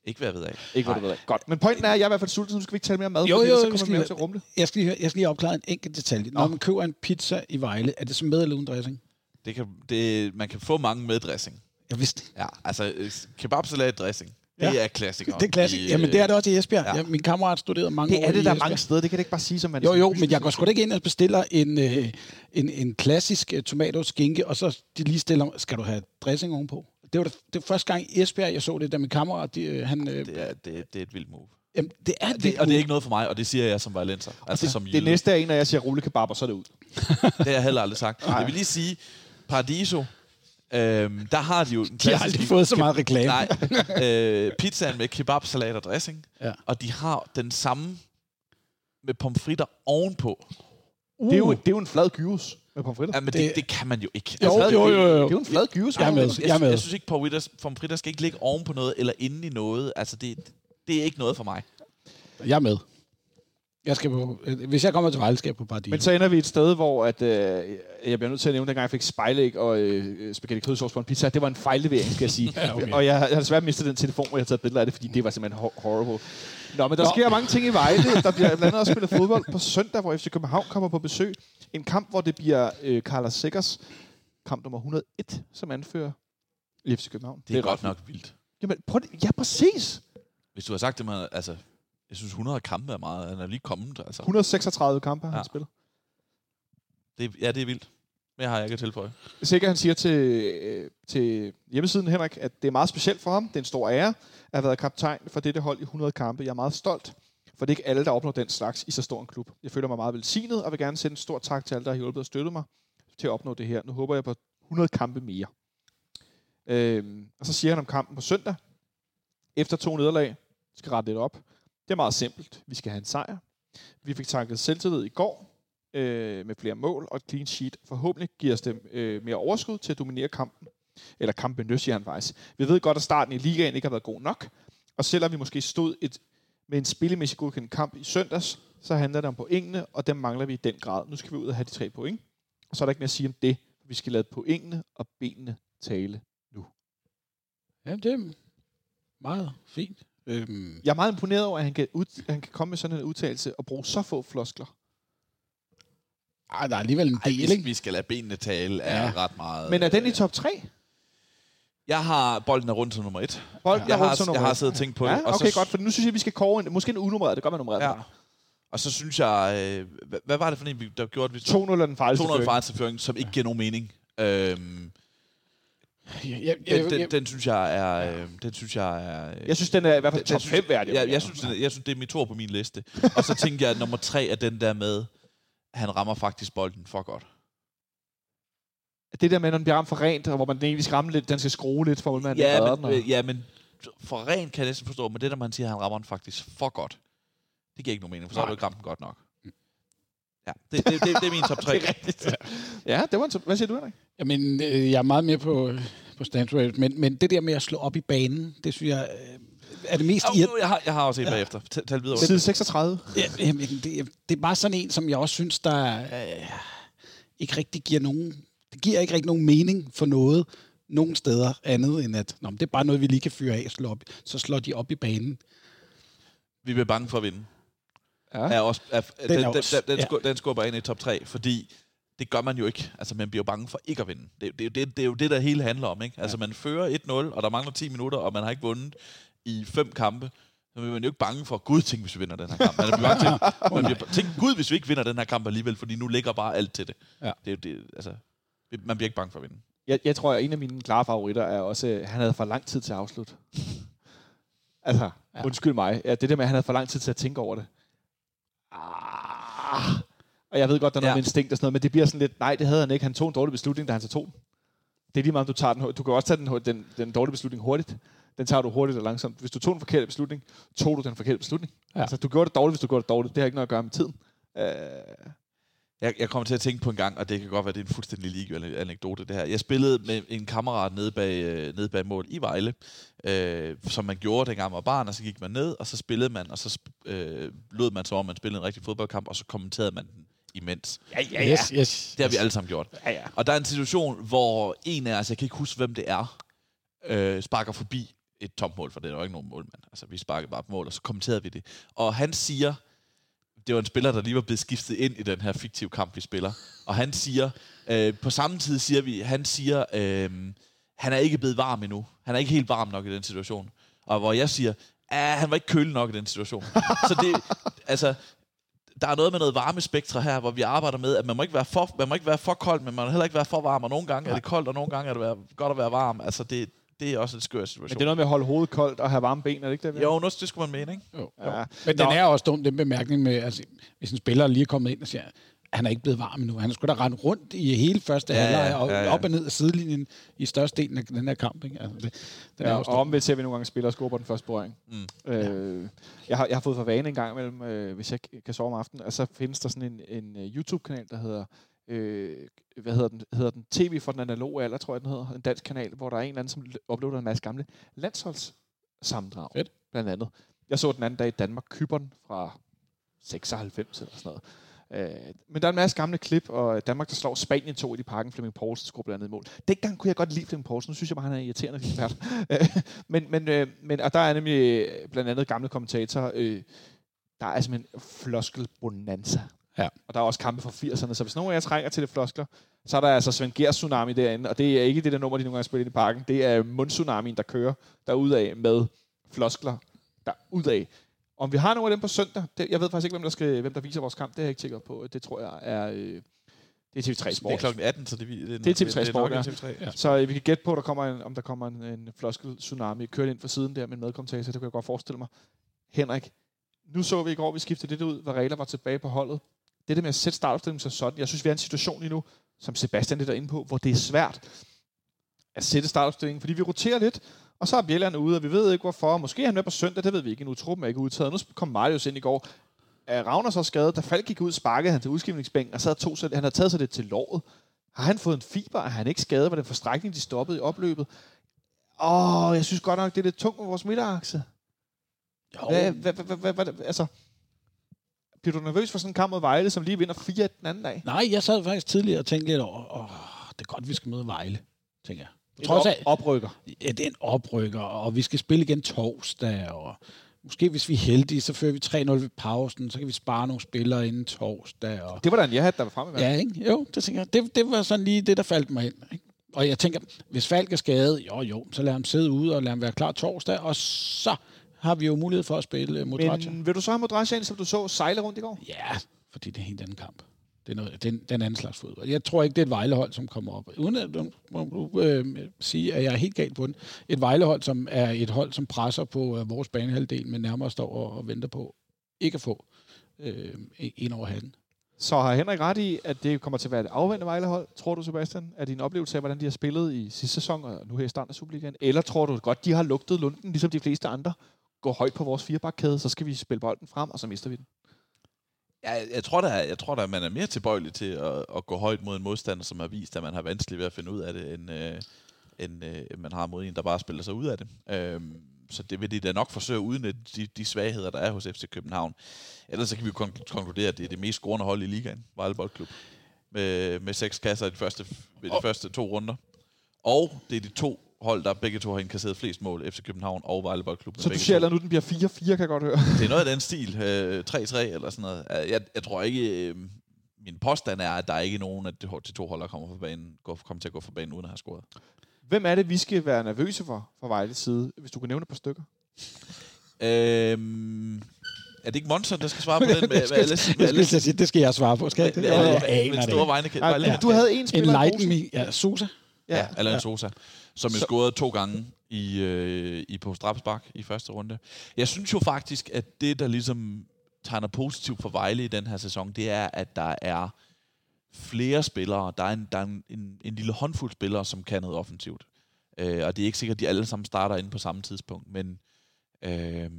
Ikke hvad jeg ved af. Ikke, hvad du ved af. Godt. Men pointen er, at jeg er i hvert fald sulten, så nu skal vi ikke tale mere mad, Jo, fordi jo, så kommer vi mere til at rumle. Jeg skal, lige, jeg skal lige opklare en enkelt detalje. Når Nå. man køber en pizza i Vejle, er det så med eller uden dressing? Det kan, det, man kan få mange med dressing. Jeg vidste det. Ja, altså øh, kebabsalat dressing. Det Ja. er klassiker. Det er klassisk. I, Jamen, det er det også i Esbjerg. Ja. Ja. Min kammerat studerede mange år Det er det i der Esbjerg. mange steder. Det kan det ikke bare sige, som man... Jo, jo, men jeg går sgu da ikke ind og bestiller en, øh, en, en klassisk uh, tomat skinke, og så de lige stiller, skal du have dressing ovenpå? Det var det, det var første gang i Esbjerg, jeg så det, da min kammerat, de, øh, han... Øh, Det er, det, det er et vildt move. jamen, det er Det, og det er ikke noget for mig, og det siger jeg som violenser. Altså som Det næste er en, når jeg siger rullekebab, og så er det ud. Det har jeg heller aldrig sagt. Jeg vil lige sige, Paradiso, øhm, der har de jo den De har aldrig fået så meget reklame. Nej, øh, pizzaen med kebab, salat og dressing. Ja. Og de har den samme med pomfritter ovenpå. Uh. Det, er jo, det er jo en flad gyros med pomfritter. Ja, men det, Det- det kan man jo ikke. Jo, Altså, jo, jo, jo. Det er jo en flad gyros. Jeg er med. Jeg, Jeg er med. jeg synes ikke, pomfritter, pomfritter skal ikke ligge oven på noget, eller inde i noget. Altså, det, det er ikke noget for mig. Jeg er med. Jeg skal på, hvis jeg kommer til Vejle, skal jeg på Bardino. Men så ender vi et sted, hvor at, øh, jeg bliver nødt til at nævne, dengang jeg fik spejlæg og øh, spaghetti kødsovs på en pizza, det var en fejllevering, skal jeg sige. Ja, okay. Og jeg har desværre mistet den telefon, hvor jeg har taget billeder af det, fordi det var simpelthen hor- horrible. Nå, men der Nå. sker mange ting i Vejle. Der bliver blandt andet også spillet fodbold på søndag, hvor FC København kommer på besøg. En kamp, hvor det bliver øh, Carlos Sikkers kamp nummer 101, som anfører i FC København. Det er, godt ret nok vildt. Jamen, prøv det. Ja, præcis. Hvis du har sagt det med, altså, jeg synes 100 kampe er meget. Han er lige kommet, altså. 136 kampe har han Ja. spillet. Det, er- ja, det er vildt. Mere har jeg ikke at tilføje. Sikker han siger til, øh, til hjemmesiden, Henrik, at det er meget specielt for ham. Det er en stor ære at have været kaptajn for dette hold i 100 kampe. Jeg er meget stolt, for det er ikke alle, der opnår den slags i så stor en klub. Jeg føler mig meget velsignet, og vil gerne sende en stor tak til alle, der har hjulpet og støttet mig til at opnå det her. Nu håber jeg på 100 kampe mere. Øhm, og så siger han om kampen på søndag. Efter to nederlag, skal rette lidt op. Det er meget simpelt. Vi skal have en sejr. Vi fik tanket selvtillid i går, øh, med flere mål og et clean sheet. Forhåbentlig giver os dem øh, mere overskud til at dominere kampen. Eller kampen, siger han faktisk. Vi ved godt, at starten i ligaen ikke har været god nok. Og selvom vi måske stod et, med en spillemæssig godkendt kamp i søndags, så handler det om pointene, og dem mangler vi i den grad. Nu skal vi ud og have de tre point. Og så er der ikke mere at sige om det. Vi skal lade pointene og benene tale. Ja, det er meget fint. Øhm, Jeg er meget imponeret over, at han kan, ud, at han kan komme med sådan en udtalelse og bruge så få floskler. ej, der er alligevel en Ej, del, hvis ikke? vi skal lade benene tale, er Ja. ret meget... Men er den i øh, top 3? Jeg har bolden er rundt som nummer et. Bolden Jeg er rundt som har, jeg nummer har et. siddet og tænkt på Ja, det. Og okay, så, godt, for nu synes jeg, vi skal kåre en, måske en unummereret. Det kan være nummereret. Ja. Ja. Og så synes jeg... Øh, hvad, hvad var det for en, vi- der gjorde, at vi 200 er den farligste 200 føring. fejlstilføring, som ikke giver nogen mening. Øhm, Ja, ja, den, den, den, synes jeg er... Øh, den synes jeg er... Øh, Jeg synes, den er i hvert fald top den 5 synes- værdig. Ja, jeg, synes, den jeg synes, det er mit tor på min liste. og så tænker jeg, at nummer tre er den der med, han rammer faktisk bolden for godt. Det der med, når den bliver ramt for rent, og hvor man egentlig skal ramme lidt, den skal skrue lidt, for at man Ja, ikke men, den, og... ja, men for rent kan jeg næsten forstå, men det der, man siger, at han rammer den faktisk for godt, det giver ikke nogen mening, for så har du ikke ramt den godt nok. Ja, det, det, det, det er min top 3. Ja, det var en top. Hvad siger du, Henrik? Jamen, øh, jeg er meget mere på, på Stanford, men, men det der med at slå op i banen, det synes jeg øh, er det mest Oh, irriterende. jeg, har, jeg har også en ja. bagefter. Tal, tal videre. Side 36. Ja, jamen, det, det er bare sådan en, som jeg også synes, der øh, ikke rigtig giver nogen... Det giver ikke rigtig nogen mening for noget nogen steder andet end at nå, det er bare noget, vi lige kan fyre af, slå op, så slår de op i banen. Vi bliver bange for at vinde. Ja. Er også, er, den, er den, også- den, den, ja. den skubber ind i top 3, fordi det gør man jo ikke. Altså, man bliver jo bange for ikke at vinde. Det, det, det, det er jo det, der hele handler om. Ikke? Altså, man fører 1-0, og der mangler 10 minutter, og man har ikke vundet i fem kampe. Så bliver man jo ikke bange for, gud, tænk, hvis vi vinder den her kamp. Man bliver bange til, man bliver, tænk, gud, hvis vi ikke vinder den her kamp alligevel, fordi nu ligger bare alt til det. Ja. det, er det altså, man bliver ikke bange for at vinde. Jeg, jeg tror, at en af mine klare favoritter er også, at han havde for lang tid til at afslutte. altså, Ja. undskyld mig. Ja, det der med, at han havde for lang tid til at tænke over det. Ah. Og jeg ved godt, der er noget Ja. med instinkt og sådan noget, men det bliver sådan lidt, nej, det havde han ikke. Han tog en dårlig beslutning, da han så tog den. Det er lige meget, om du tager den. Du kan også tage den, den, den dårlige beslutning hurtigt. Den tager du hurtigt og langsomt. Hvis du tog en forkert beslutning, tog du den forkerte beslutning. Ja. Altså, du gjorde det dårligt, hvis du gjorde det dårligt. Det har ikke noget at gøre med tiden. Uh, Jeg, jeg kommer til at tænke på en gang, og det kan godt være, det er en fuldstændig ligegyldig anekdote, det her. Jeg spillede med en kammerat nede bag, øh, nede bag mål i Vejle, øh, som man gjorde, dengang man var barn, og så gik man ned, og så spillede man, og så øh, lød man som om, man spillede en rigtig fodboldkamp, og så kommenterede man den imens. ja, ja, ja. Yes, yes. Det har vi alle sammen gjort. ja, ja. Og der er en situation, hvor en af os, jeg kan ikke huske, hvem det er, øh, sparker forbi et tomt mål, for det er jo ikke nogen målmand. Altså, vi sparkede bare på mål, og så kommenterede vi det. Og han siger, det var en spiller, der lige var blevet skiftet ind i den her fiktive kamp, vi spiller. Og han siger, øh, på samme tid siger vi, han siger, øh, han er ikke blevet varm endnu. Han er ikke helt varm nok i den situation. Og hvor jeg siger, ah, han var ikke kølig nok i den situation. Så det, altså, der er noget med noget varmespektre her, hvor vi arbejder med, at man må ikke være for, man må ikke være for kold, men man må heller ikke være for varm, og nogle gange er det koldt, og nogle gange er det godt at være varm. Altså, det, det er også en skør Men situation. det er noget med at holde hovedet koldt og have varme ben, er det ikke det? jo, nu, det skulle man mene, ikke? Jo, Ja. Men Nå. den er også dum, den bemærkning med, altså, hvis en spiller lige er kommet ind og siger, han er ikke blevet varm endnu. Han skulle da rende rundt i hele første Ja, halvleg og ja, ja. op og ned af sidelinjen i størstedelen af den her kamp. Ikke? Altså, det, den er Ja, også og omvendt ser vi nogle gange spillere score på den første berøring. Mm. Øh, jeg, har, jeg har fået for vane en gang imellem, øh, hvis jeg kan sove om aftenen, og så findes der sådan en, en uh, YouTube-kanal, der hedder, øh, hvad hedder den, hedder den? TV for den analoge alder, tror jeg den hedder. En dansk kanal, hvor der er en eller anden, som uploader en masse gamle landsholdssammendrag. Fedt. Blandt andet. Jeg så den anden dag i Danmark, Kyberen fra 96 eller sådan noget. Øh, men der er en masse gamle klip, og Danmark, der slår Spanien 2 i parken. Flemming Poulsen skulle blandt andet mål. Dengang kunne jeg godt lide Flemming Poulsen. Nu synes jeg bare, han er irriterende ekspert. Men, men, øh, men, og der er nemlig øh, blandt andet gamle kommentatorer. Øh, der er simpelthen floskel bonanza. Ja. Og der er også kampe fra 80'erne, så hvis nogen af jer trænger til det floskler, så er der altså Svend Gers Tsunami derinde, og det er ikke det der nummer, de nogle gange spiller ind i parken. Det er Mundtsunamien, der kører derudad med floskler derudad. Om vi har nogle af dem på søndag, det, jeg ved faktisk ikke, hvem der, skal, hvem der viser vores kamp, det er jeg ikke sikker på. Det tror jeg er, øh, det er TV3 Sport. Det er klokken 18, så det, det, Det er TV3 det, Sport, ja. TV3. Ja. Så øh, vi kan gætte på, der kommer en, om der kommer en, en floskel tsunami kørt ind fra siden der med en medkommentator. Det kan jeg godt forestille mig. Henrik, nu så vi i går, vi skiftede lidt ud, regler var tilbage på holdet. Det der med at sætte startopstillingen som sådan. Jeg synes, vi er i en situation lige nu, som Sebastian lidt er inde på, hvor det er svært at sætte startopstillingen, fordi vi roterer lidt, og så er Bjelland ude, og vi ved ikke hvorfor. Måske er han med på søndag, det ved vi ikke endnu. Truppen er ikke udtaget. Nu kom Marius ind i går. Er Ravner så skadet? Da Falk gik ud, sparkede han til udskiftningsbænken, og sad to, så han har taget sig det til låret. Har han fået en fiber? Er han ikke skadet? Var det en forstrækning, de stoppede i opløbet? Åh, jeg synes godt nok, det er lidt tungt med vores midterakse. Jo, Hvad, hvad, hvad, hvad, hvad, hvad, altså, bliver du nervøs for sådan en kamp mod Vejle, som lige vinder 4 den anden dag? Nej, jeg sad faktisk tidligere og tænkte lidt over, åh, det er godt, vi skal møde Vejle, tænker jeg. Et trods op, oprykker. ja, det er en oprykker, og vi skal spille igen torsdag, og måske hvis vi er heldige, så fører vi 3-0 ved pausen, så kan vi spare nogle spillere inden torsdag. Og, Det var da en ja der var fremme. ja, ikke? Jo, det tænker jeg. Det, det var sådan lige det, der faldt mig ind. Ikke? Og jeg tænker, hvis Falk er skadet, jo jo, så lad ham sidde ude og lad ham være klar torsdag, og så har vi jo mulighed for at spille Modracha. Men vil du så have Modracha ind, som du så sejle rundt i går? Ja, fordi det er en helt anden kamp. Det er, noget, det er en, det er en anden slags fodbold. Jeg tror ikke, det er et Vejlehold, som kommer op. Uden at du må du, øh, sige, at jeg er helt galt på den. Et Vejlehold, som er et hold, som presser på øh, vores banehalvdel, men nærmere står og, og venter på ikke at få øh, en over handen. Så har Henrik ret i, at det kommer til at være et afvendende Vejlehold, tror du, Sebastian? Er din oplevelse af, hvordan de har spillet i sidste sæson, og nu her i starten af Superligaen? Eller tror du godt, de har lugtet lunden, ligesom de fleste andre? Gå højt på vores firebakkæde, så skal vi spille bolden frem, og så mister vi den. Jeg, jeg tror da, jeg tror da, man er mere tilbøjelig til at, at gå højt mod en modstander, som har vist, at man har vanskeligt ved at finde ud af det, end, øh, end øh, man har mod en, der bare spiller sig ud af det. Øhm, så det vil de da nok forsøge uden de, de svagheder, der er hos FC København. Ellers så kan vi kon- konkludere, at det er det mest scorende hold i ligaen, Vejle Boldklub. Med, med seks kasser i de første, ved de første to runder. Og det er de to hold, der begge to har indkasseret flest mål, FC København og Vejle Boldklub. Så du siger, at nu den bliver 4-4, kan jeg godt høre. Det er noget af den stil. Øh, 3-3 eller sådan noget. Øh, Jeg, jeg tror ikke... Øh, min påstand er, at der er ikke nogen af de, to hold, der kommer, for banen, går, kommer til at gå for banen uden at have scoret. Hvem er det, vi skal være nervøse for fra Vejles side, hvis du kan nævne et par stykker? Øhm, er det ikke Monster, der skal svare på den? Med, med, det, skal, alle, det, med, skal, alle, det, skal, det skal jeg svare på. Skal jeg det? med, Jeg alle, aner med det store vegne. Ja, Vejle- ja. Du havde en spiller posen. me. Ja, Sosa. Ja. Eller en Sosa, som jo Så- scorede to gange i, øh, i på Strapsbak i første runde. Jeg synes jo faktisk, at det, der ligesom tegner positivt for Vejle i den her sæson, det er, at der er flere spillere. Der er en, der er en, en, en lille håndfuld spillere, som kan noget offensivt. Øh, og det er ikke sikkert, at de alle sammen starter inde på samme tidspunkt, men øh,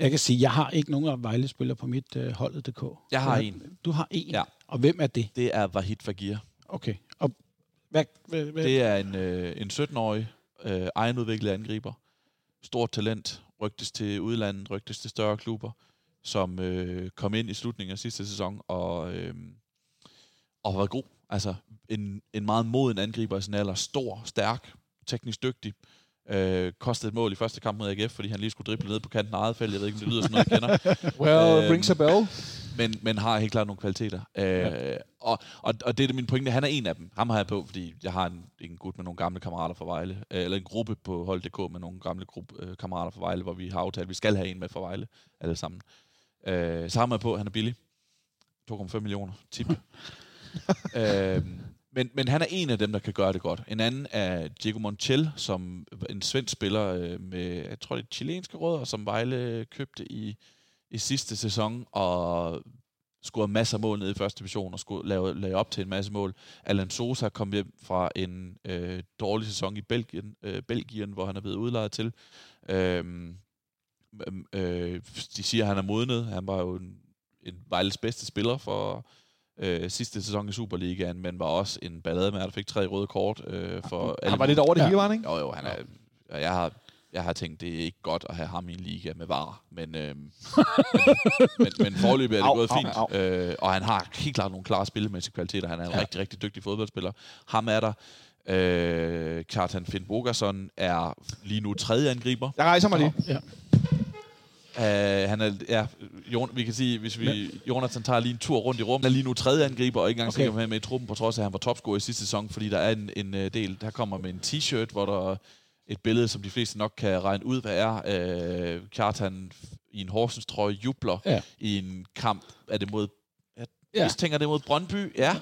Jeg kan sige, jeg har ikke nogen af Vejle-spillere på mit øh, holdet.dk. Jeg har Du en. Du har en? Ja. Og hvem er det? det er Vahid Fagir. Okay. Hvad, hvad, hvad? Det er en, øh, en 17-årig øh, egenudviklet angriber. Stort talent. Rygtes til udlandet, rygtes til større klubber, som øh, kom ind i slutningen af sidste sæson og, øh, og var været god. Altså en, en meget moden angriber i sin alder. Stor, stærk, teknisk dygtig. Øh, kostede et mål i første kamp mod AGF, fordi han lige skulle drible ned på kanten af eget felt. Jeg ved ikke, om det lyder som noget, jeg kender. Well, Øhm, rings a bell. men, men har helt klart nogle kvaliteter. Øh, Ja. og, og, og det er min pointe, han er en af dem. Ham har jeg på, fordi jeg har en, en gut med nogle gamle kammerater fra Vejle, øh, eller en gruppe på hold.dk med nogle gamle gruppe, øh, kammerater fra Vejle, hvor vi har aftalt, at vi skal have en med fra Vejle, alle sammen. Øh, så har man på, han er billig. 2,5 millioner tip. øh, men, men han er en af dem, der kan gøre det godt. En anden er Diego Montiel, som en svensk spiller øh, med, jeg tror det er chilenske rødder, som Vejle købte i, i sidste sæson, og scorede masser af mål nede i første division, og skulle lave, lave op til en masse mål. Alan Sosa kom hjem fra en øh, dårlig sæson i Belgien, øh, Belgien, hvor han er blevet udlejet til. Øhm, øh, de siger, at han er modnet. Han var jo en, en Vejles bedste spiller for øh, sidste sæson i Superligaen, men var også en ballademær, der fik tre røde kort øh, for... Han var lidt over det Ja. hele, var han, ikke? Jo, jo, han er... og Jeg har, jeg har tænkt, det er ikke godt at have ham i en liga med var, men, øh, men, men, men forløbet er det Au, gået au, fint, au. Øh, og han har helt klart nogle klare spillemæssige kvaliteter. Han er en ja. Ja. rigtig, rigtig dygtig fodboldspiller. Ham er der. Øh, Kjartan Finn Bogason er lige nu tredje angriber. Jeg rejser mig lige. Ja. Uh, han er, ja, Jon, vi kan sige, hvis vi, Jonathan tager lige en tur rundt i rummet, han er lige nu tredje angriber, og ikke engang okay. Sikker med, med i truppen, på trods af, at han var topscorer i sidste sæson, fordi der er en, en uh, del, der kommer med en t-shirt, hvor der er et billede, som de fleste nok kan regne ud, hvad er. Uh, Kjartan i en Horsens trøje jubler Ja. i en kamp, er det mod, jeg Ja. tænker det mod Brøndby, ja.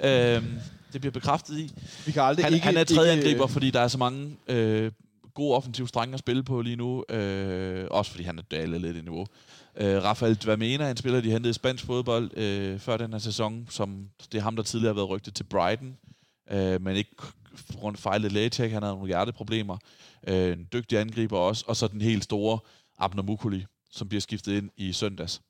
Ja. Uh, det bliver bekræftet i. Vi kan aldrig Han, ikke, han er tredje ikke, angriber, fordi der er så mange øh, gode offensive strenge at spille på lige nu. Øh, også fordi han er dalet lidt i niveau. Øh, Rafael Dvamena, en spiller, de hentede i spansk fodbold øh, før den her sæson, som det er ham, der tidligere har været rygtet til Brighton, øh, men ikke af fejlet lægetjek. Han havde nogle hjerteproblemer. Øh, en dygtig angriber også. Og så den helt store Abner Mukuli, som bliver skiftet ind i søndags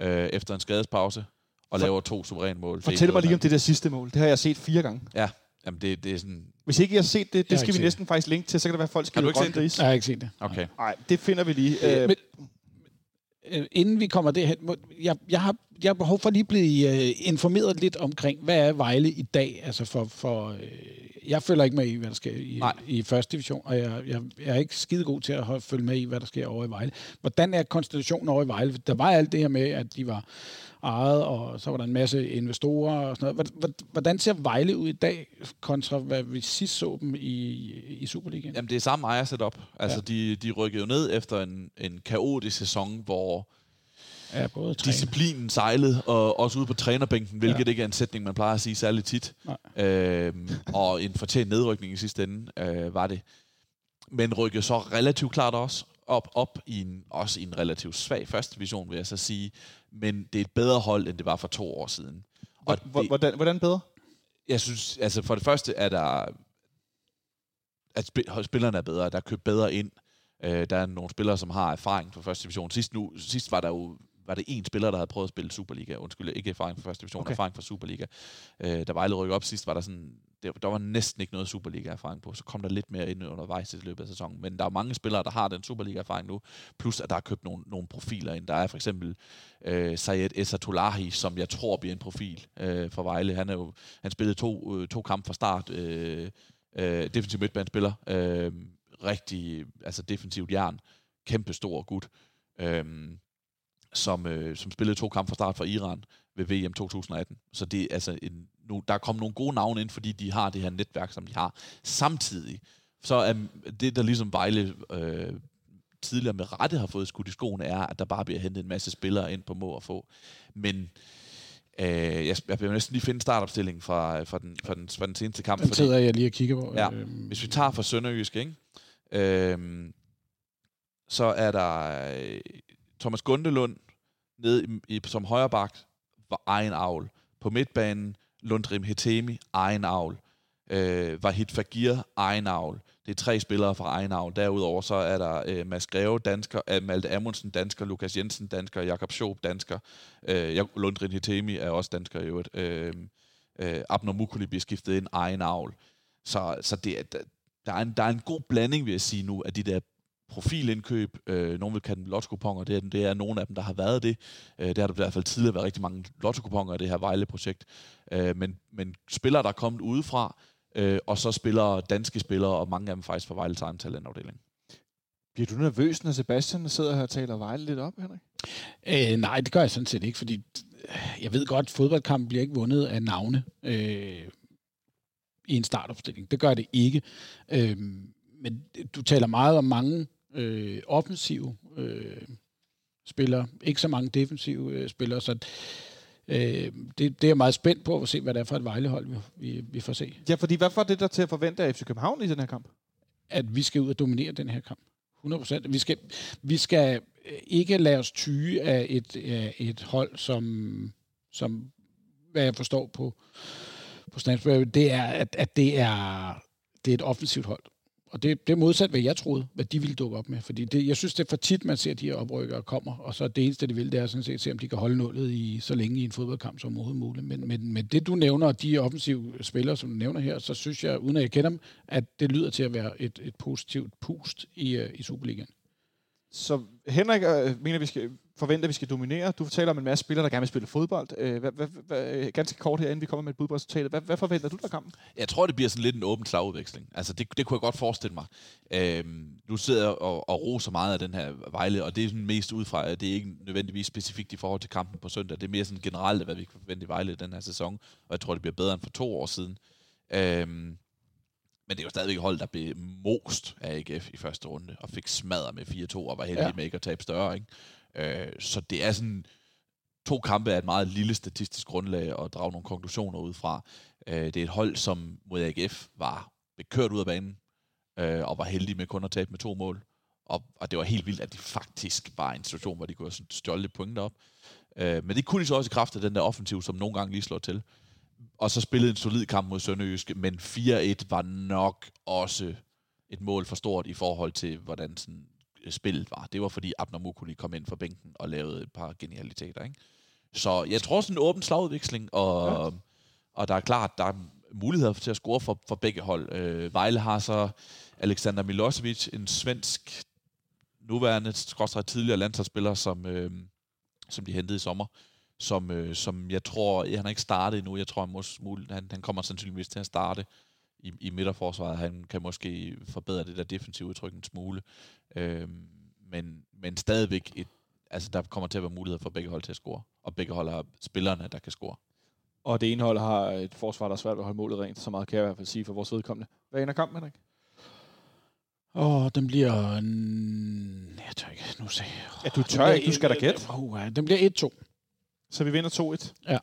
øh, efter en skadespause og For- laver to suveræne mål. Fortæl mig lige om det der sidste mål. Det har jeg set fire gange. Ja, jamen det, det er sådan... Hvis ikke I har set det, det skal vi næsten faktisk linke til, så kan det være, at folk Har skal du ikke grøn set det? gris. Jeg har ikke set det. Okay. Nej, det finder vi lige. Øh, Men, øh, inden vi kommer derhen, må- jeg, jeg, har, jeg har behov for lige at blive øh, informeret lidt omkring, hvad er Vejle i dag? Altså for, for, øh, jeg følger ikke med i, hvad der sker i, Nej. i første division, og jeg, jeg, jeg er ikke skide god til at holde- følge med i, hvad der sker over i Vejle. Hvordan er konstellationen over i Vejle? Der var alt det her med, at de var ejet, og så var der en masse investorer og sådan noget. Hvordan- ser Vejle ud i dag, kontra hvad vi sidst så dem i, i Superligaen? Jamen, det er samme ejer setup. Altså, ja. de, de rykkede jo ned efter en, en kaotisk sæson, hvor Ja, både træner. disciplinen sejlede, og også ude på trænerbænken, hvilket Ja. ikke er en sætning, man plejer at sige særlig tit. Nej. Øhm, og en fortjent nedrykning i sidste ende øh, var det. Men rykkede så relativt klart også op, op i en, også i en relativt svag første division, vil jeg så sige. Men det er et bedre hold, end det var for to år siden. Og hvor- det, hvordan, hvordan bedre? jeg synes, altså for det første er der, at spi- spillerne er bedre, der er købt bedre ind. Øh, der er nogle spillere, som har erfaring fra første division. Sidst, nu, sidst var der jo var det en spiller, der havde prøvet at spille Superliga. Undskyld, ikke erfaring fra første division, Okay. erfaring fra Superliga. Øh, da Vejle rykkede op sidst, var der sådan, der, der var næsten ikke noget Superliga-erfaring på. Så kom der lidt mere ind undervejs i løbet af sæsonen. Men der er mange spillere, der har den Superliga-erfaring nu. Plus, at der er købt nogle, nogle profiler ind. Der er for eksempel øh, Sayed Esatolahi, som jeg tror bliver en profil øh, for Vejle. Han, er jo, han spillede to, øh, to kampe fra start. Øh, øh, defensiv midtbanespiller. Øh, rigtig, altså defensivt jern. Kæmpe stor gut. Øh, som, øh, som spillede to kampe fra start for Iran ved VM 2018. Så det er altså en, nu, der er kommet nogle gode navne ind, fordi de har det her netværk, som de har. Samtidig, så er det, der ligesom Vejle øh, tidligere med rette har fået skudt i skoene, er, at der bare bliver hentet en masse spillere ind på må og få. Men øh, jeg, jeg vil næsten lige finde startopstillingen fra, fra, den, fra, den, fra den seneste kamp. Den sidder jeg lige og kigger på. Ja. Øhm, Hvis vi tager fra Sønderjysk, ikke? Øhm, så er der øh, Thomas Gundelund ned i, i, som højreback var egen avl. På midtbanen, Lundrim Hetemi, egen avl. Øh, Vahid Fagir, egen avl. Det er tre spillere fra egen avl. Derudover så er der øh, Mads Greve, dansker, øh, Malte Amundsen, dansker, Lukas Jensen, dansker, Jakob Schob, dansker. Øh, Lundrim Hetemi er også dansker i øvrigt. Øh, øh, Abner Mukuli bliver skiftet ind, egen avl. Så, så det, der, der, er en, der er en god blanding, vil jeg sige nu, af de der profilindkøb. Øh, nogen vil kalde dem lottokuponer. Det er, det er nogle af dem, der har været det. Øh, det har der i hvert fald tidligere været rigtig mange lottokuponer i det her Vejle-projekt. Øh, men, men spillere, der er kommet udefra, øh, og så spillere, danske spillere, og mange af dem faktisk fra Vejles egen talentafdeling. Bliver du nervøs, når Sebastian sidder her og taler Vejle lidt op, Henrik? Øh, nej, det gør jeg sådan set ikke, fordi jeg ved godt, at fodboldkampen bliver ikke vundet af navne øh, i en startopstilling. Det gør det ikke. Øh, men du taler meget om mange øh, offensive øh, spillere, ikke så mange defensive øh, spillere, så øh, det, det er jeg meget spændt på at se, hvad det er for et Vejlehold, vi, vi, vi får se. Ja, fordi hvad får det der til at forvente af FC København i den her kamp? At vi skal ud og dominere den her kamp. 100%. Vi skal, vi skal øh, ikke lade os tyge af et, af et hold, som, som, hvad jeg forstår på, på Stansbury, det er, at, at det, er, det er et offensivt hold. Og det, det er modsat, hvad jeg troede, hvad de ville dukke op med. Fordi det, jeg synes, det er for tit, man ser, at de her oprykkere kommer, og så det eneste, de vil, det er sådan set se, om de kan holde nullet i så længe i en fodboldkamp som overhovedet muligt. Men, men, men det, du nævner, og de offensive spillere, som du nævner her, så synes jeg, uden at jeg kender dem, at det lyder til at være et, et positivt pust i, øh, i Superligaen. Så Henrik øh, mener, vi skal forvente, at vi skal dominere. Du fortæller om en masse spillere, der gerne vil spille fodbold. Øh, hvad, hvad, hvad, ganske kort her, inden vi kommer med et bud på resultatet. Hvad, hvad forventer du der kampen? Jeg tror, det bliver sådan lidt en åben slagudveksling. Altså, det, det kunne jeg godt forestille mig. Øhm, nu sidder og, og roser meget af den her Vejle, og det er sådan mest ud fra, at det er ikke nødvendigvis specifikt i forhold til kampen på søndag. Det er mere sådan generelt, hvad vi kan forvente i Vejle i den her sæson, og jeg tror, det bliver bedre end for to år siden. Øhm, men det er jo stadigvæk hold, der blev most af AGF i første runde, og fik smadret med 4-2, og var heldig ja. med ikke at tabe større. Ikke? Øh, så det er sådan, to kampe er et meget lille statistisk grundlag at drage nogle konklusioner ud fra. Øh, det er et hold, som mod AGF var bekørt ud af banen, øh, og var heldig med kun at tabe med to mål. Og, og det var helt vildt, at de faktisk var i en situation, hvor de kunne have stjålet point op. Øh, men det kunne de så også i kraft af den der offensiv, som nogle gange lige slår til og så spillede en solid kamp mod Sønderjyske, men 4-1 var nok også et mål for stort i forhold til, hvordan sådan spillet var. Det var fordi Abner Mukuli kom ind fra bænken og lavede et par genialiteter. Ikke? Så jeg tror sådan en åben slagudveksling, og, ja. og der er klart, der er muligheder til at score for, for begge hold. Øh, Vejle har så Alexander Milosevic, en svensk nuværende, skråstrej tidligere landsholdsspiller, som, øh, som de hentede i sommer, som, øh, som jeg tror, han har ikke startet endnu, jeg tror, han, mås, han, han kommer sandsynligvis til at starte i, i midterforsvaret. Han kan måske forbedre det der defensive udtryk en smule. Øh, men, men stadigvæk, et, altså, der kommer til at være mulighed for begge hold til at score, og begge hold har spillerne, der kan score. Og det ene hold har et forsvar, der er svært at holde målet rent, så meget kan jeg i hvert fald sige for vores vedkommende. Hvad ender kampen, Henrik? Åh, oh, den bliver... En... Jeg tør ikke. Nu se. Ja, du tør ikke. Du skal da gætte. Oh, ja, den bliver 1-2. Så vi vinder 2-1? Ja.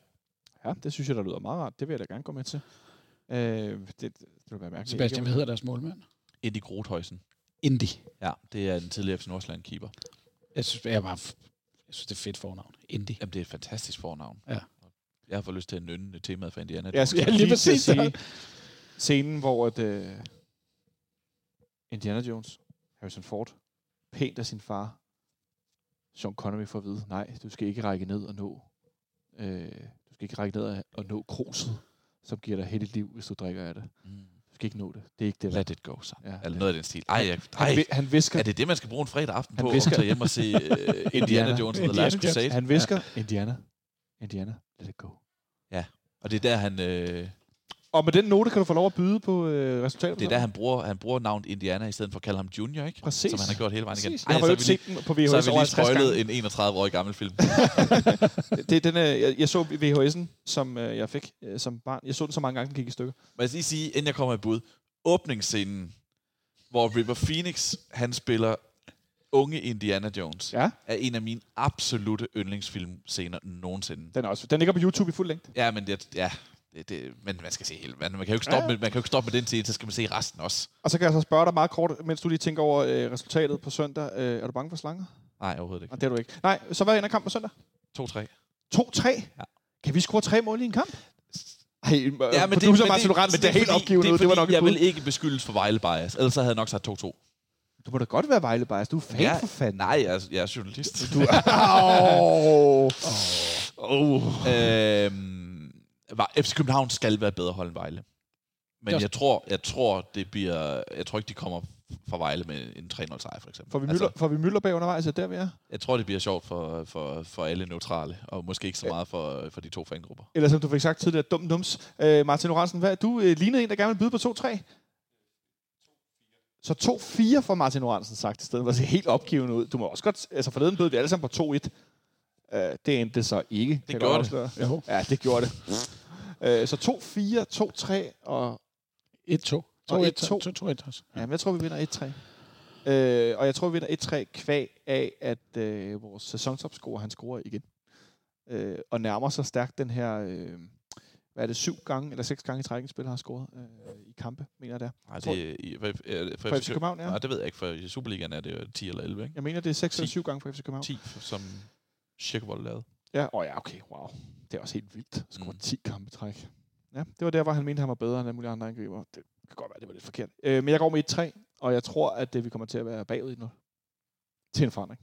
Ja, det synes jeg, der lyder meget rart. Det vil jeg da gerne gå med til. Øh, det, det vil være mærkeligt. Sebastian, hvad hedder deres målmand? Eddie Grothøjsen. Indy. Ja, det er den tidligere FC Nordsjælland keeper. Jeg synes, jeg, bare, jeg synes, det er fedt fornavn. Indy. Jamen, det er et fantastisk fornavn. Ja. Jeg har fået lyst til at nynne temaet for Indiana. Jeg skal lige, lige præcis sige scenen, hvor at, uh, Indiana Jones, Harrison Ford, pænt af sin far, Sean Connery får at vide, nej, du skal ikke række ned og nå Øh, du skal ikke række ned og nå kruset, som giver dig heldigt liv, hvis du drikker af det. Mm. Skal ikke nå det. Det er ikke det. Let it go, så. Ja, Eller noget af den stil. Ej, jeg, ej, han, han visker, er det det, man skal bruge en fredag aften på, visker, at tage hjem og se uh, Indiana Jones and the Last Crusade? Han visker, ja. Indiana, Indiana, let it go. Ja, og det er der, han... Øh, og med den note kan du få lov at byde på øh, resultatet. Det er der, han bruger, han bruger navnet Indiana, i stedet for at kalde ham Junior, ikke? Præcis. Som han har gjort hele vejen igen. Ej, jeg har jo set den på VHS Så har vi lige spoilet en 31-årig gammel film. det er den, jeg, jeg så VHS'en, som øh, jeg fik øh, som barn. Jeg så den så mange gange, den gik i stykker. Må jeg lige sige, inden jeg kommer i bud. Åbningsscenen, hvor River Phoenix, han spiller unge Indiana Jones, ja? er en af mine absolute yndlingsfilmscener nogensinde. Den, er også, den ligger på YouTube i fuld længde. Ja, men det, ja, det, det, men man skal se hele. Man, man, kan jo ikke stoppe ja. med, man kan jo ikke stoppe med den scene, så skal man se resten også. Og så kan jeg så spørge dig meget kort, mens du lige tænker over øh, resultatet på søndag. Øh, er du bange for slanger? Nej, overhovedet ikke. Og det er du ikke. Nej, så hvad ender kampen på søndag? 2-3. 2-3? Ja. Kan vi score tre mål i en kamp? Ej, ja, men det, du Martin Lorentzen, det, det er helt opgivet det, det var nok Jeg vil ikke beskyldes for Vejle bias, ellers havde jeg nok sagt 2-2. Du må da godt være Vejle bias. Du er fan ja, for fanden. Nej, jeg er, jeg er journalist. Du er... oh. oh. oh. Øhm, FC København skal være bedre hold end Vejle. Men jeg tror, jeg tror, det bliver... Jeg tror ikke, de kommer fra Vejle med en 3-0 sejr, for eksempel. Får vi, Møller, altså, får vi Møller bag undervejs, er der vi er? Jeg tror, det bliver sjovt for, for, for alle neutrale, og måske ikke så meget for, for de to fangrupper. Eller som du fik sagt tidligere, dum dums. Øh, Martin Lorentzen, hvad, du øh, lignede en, der gerne vil byde på 2-3. Så 2-4 for Martin Lorentzen sagt i stedet. Det ser helt opgivende ud. Du må også godt... Altså forleden bød vi alle sammen på 2-1. Uh, det endte så ikke. Det gjorde det. Jo. Ja, det gjorde det. Uh, så 2-4, 2-3 og... 1-2. 2-1 også. Ja, men jeg tror, vi vinder 1-3. Uh, og jeg tror, vi vinder 1-3 kvæg af, at uh, vores sæsonsopscorer, han scorer igen. Uh, og nærmer sig stærkt den her... Uh, hvad er det, syv gange eller seks gange i træk, spiller har scoret øh, i kampe, mener jeg det er. Nej, det er, i, for, for, for FC København, ja. Nej, det ved jeg ikke, for i Superligaen er det 10 eller 11, ikke? Jeg mener, det er 6 eller 7 gange for FC København. 10, som Kirkevold lavede. Ja, oh, ja, okay, wow. Det er også helt vildt. Scoret mm. 10 kampe træk. Ja, det var der, hvor han mente, han var bedre end alle mulige andre angriber. Det kan godt være, det var lidt forkert. Øh, men jeg går med 1-3, og jeg tror, at det, vi kommer til at være bagud i nu. Til en forandring.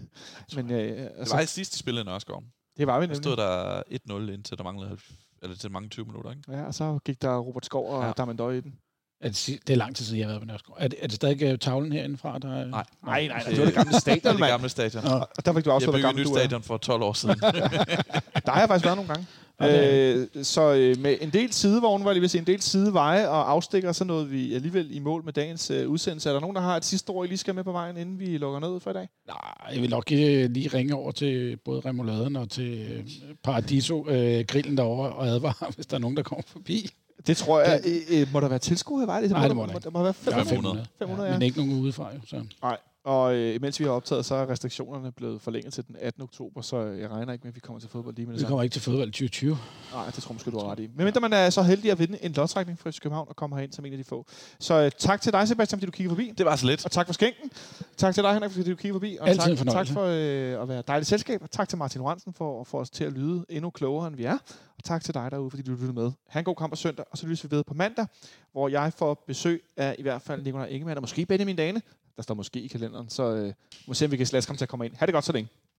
Men øh, Det altså, var i sidste spil i Nørreskov. det var vi Der nemlig. stod der 1-0 indtil der manglede, eller til mange 20 minutter, ikke? Ja, og så gik der Robert Skov og. Ja. Damendøj i den. Er det, det er lang tid siden, jeg har været på Nørreskov. Er det, er det stadig øh, tavlen herindefra? Der er... Nej. Nej, nej, nej, det var det gamle stadion, Det er det gamle stadion. Og der fik du Jeg afsløret, hvor byggede et gammel nyt du er. stadion for 12 år siden. Der har jeg faktisk været nogle gange. Ja, Øh, så øh, med en del sidevogne, var jeg sige, en del sideveje og afstikker, så nåede vi alligevel i mål med dagens øh, udsendelse. Er der nogen, der har et sidste ord, I lige skal med på vejen, inden vi lukker ned for i dag? Nej, jeg vil nok øh, lige ringe over til både Remoladen og til øh, Paradiso-grillen derovre og advare, hvis der er nogen, der kommer forbi. Det tror jeg. Øh, øh, må der være tilskuere i vej? Nej, det må der, ikke. der må være Der er 500. 500. 500, ja. ja. Men ikke nogen udefra, jo. Så. Nej. Og øh, imens vi har optaget, så er restriktionerne blevet forlænget til den 18. oktober, så jeg regner ikke med, at vi kommer til fodbold lige med det Vi kommer ikke til fodbold i 2020. Nej, det tror jeg måske, du har ret i. Men mindre man er så heldig at vinde en lodtrækning fra København og kommer herind som en af de få. Så øh, tak til dig, Sebastian, fordi du kigger forbi. det var så lidt. Og tak for skænken. Tak til dig, Henrik, fordi du kigger forbi. Og Altid tak, tak for øh, at være dejligt selskab. Og tak til Martin Ransen for at få os til at lyde endnu klogere, end vi er. Og tak til dig derude, fordi du lyttede med. Ha' en god kamp på søndag, og så lyttes vi ved på mandag, hvor jeg får besøg af i hvert fald Nikolaj Ingemann, og måske Benjamin Dane. Der står måske i kalenderen, så øh, må se, om vi kan slaske ham til at komme ind. Ha' det godt så længe.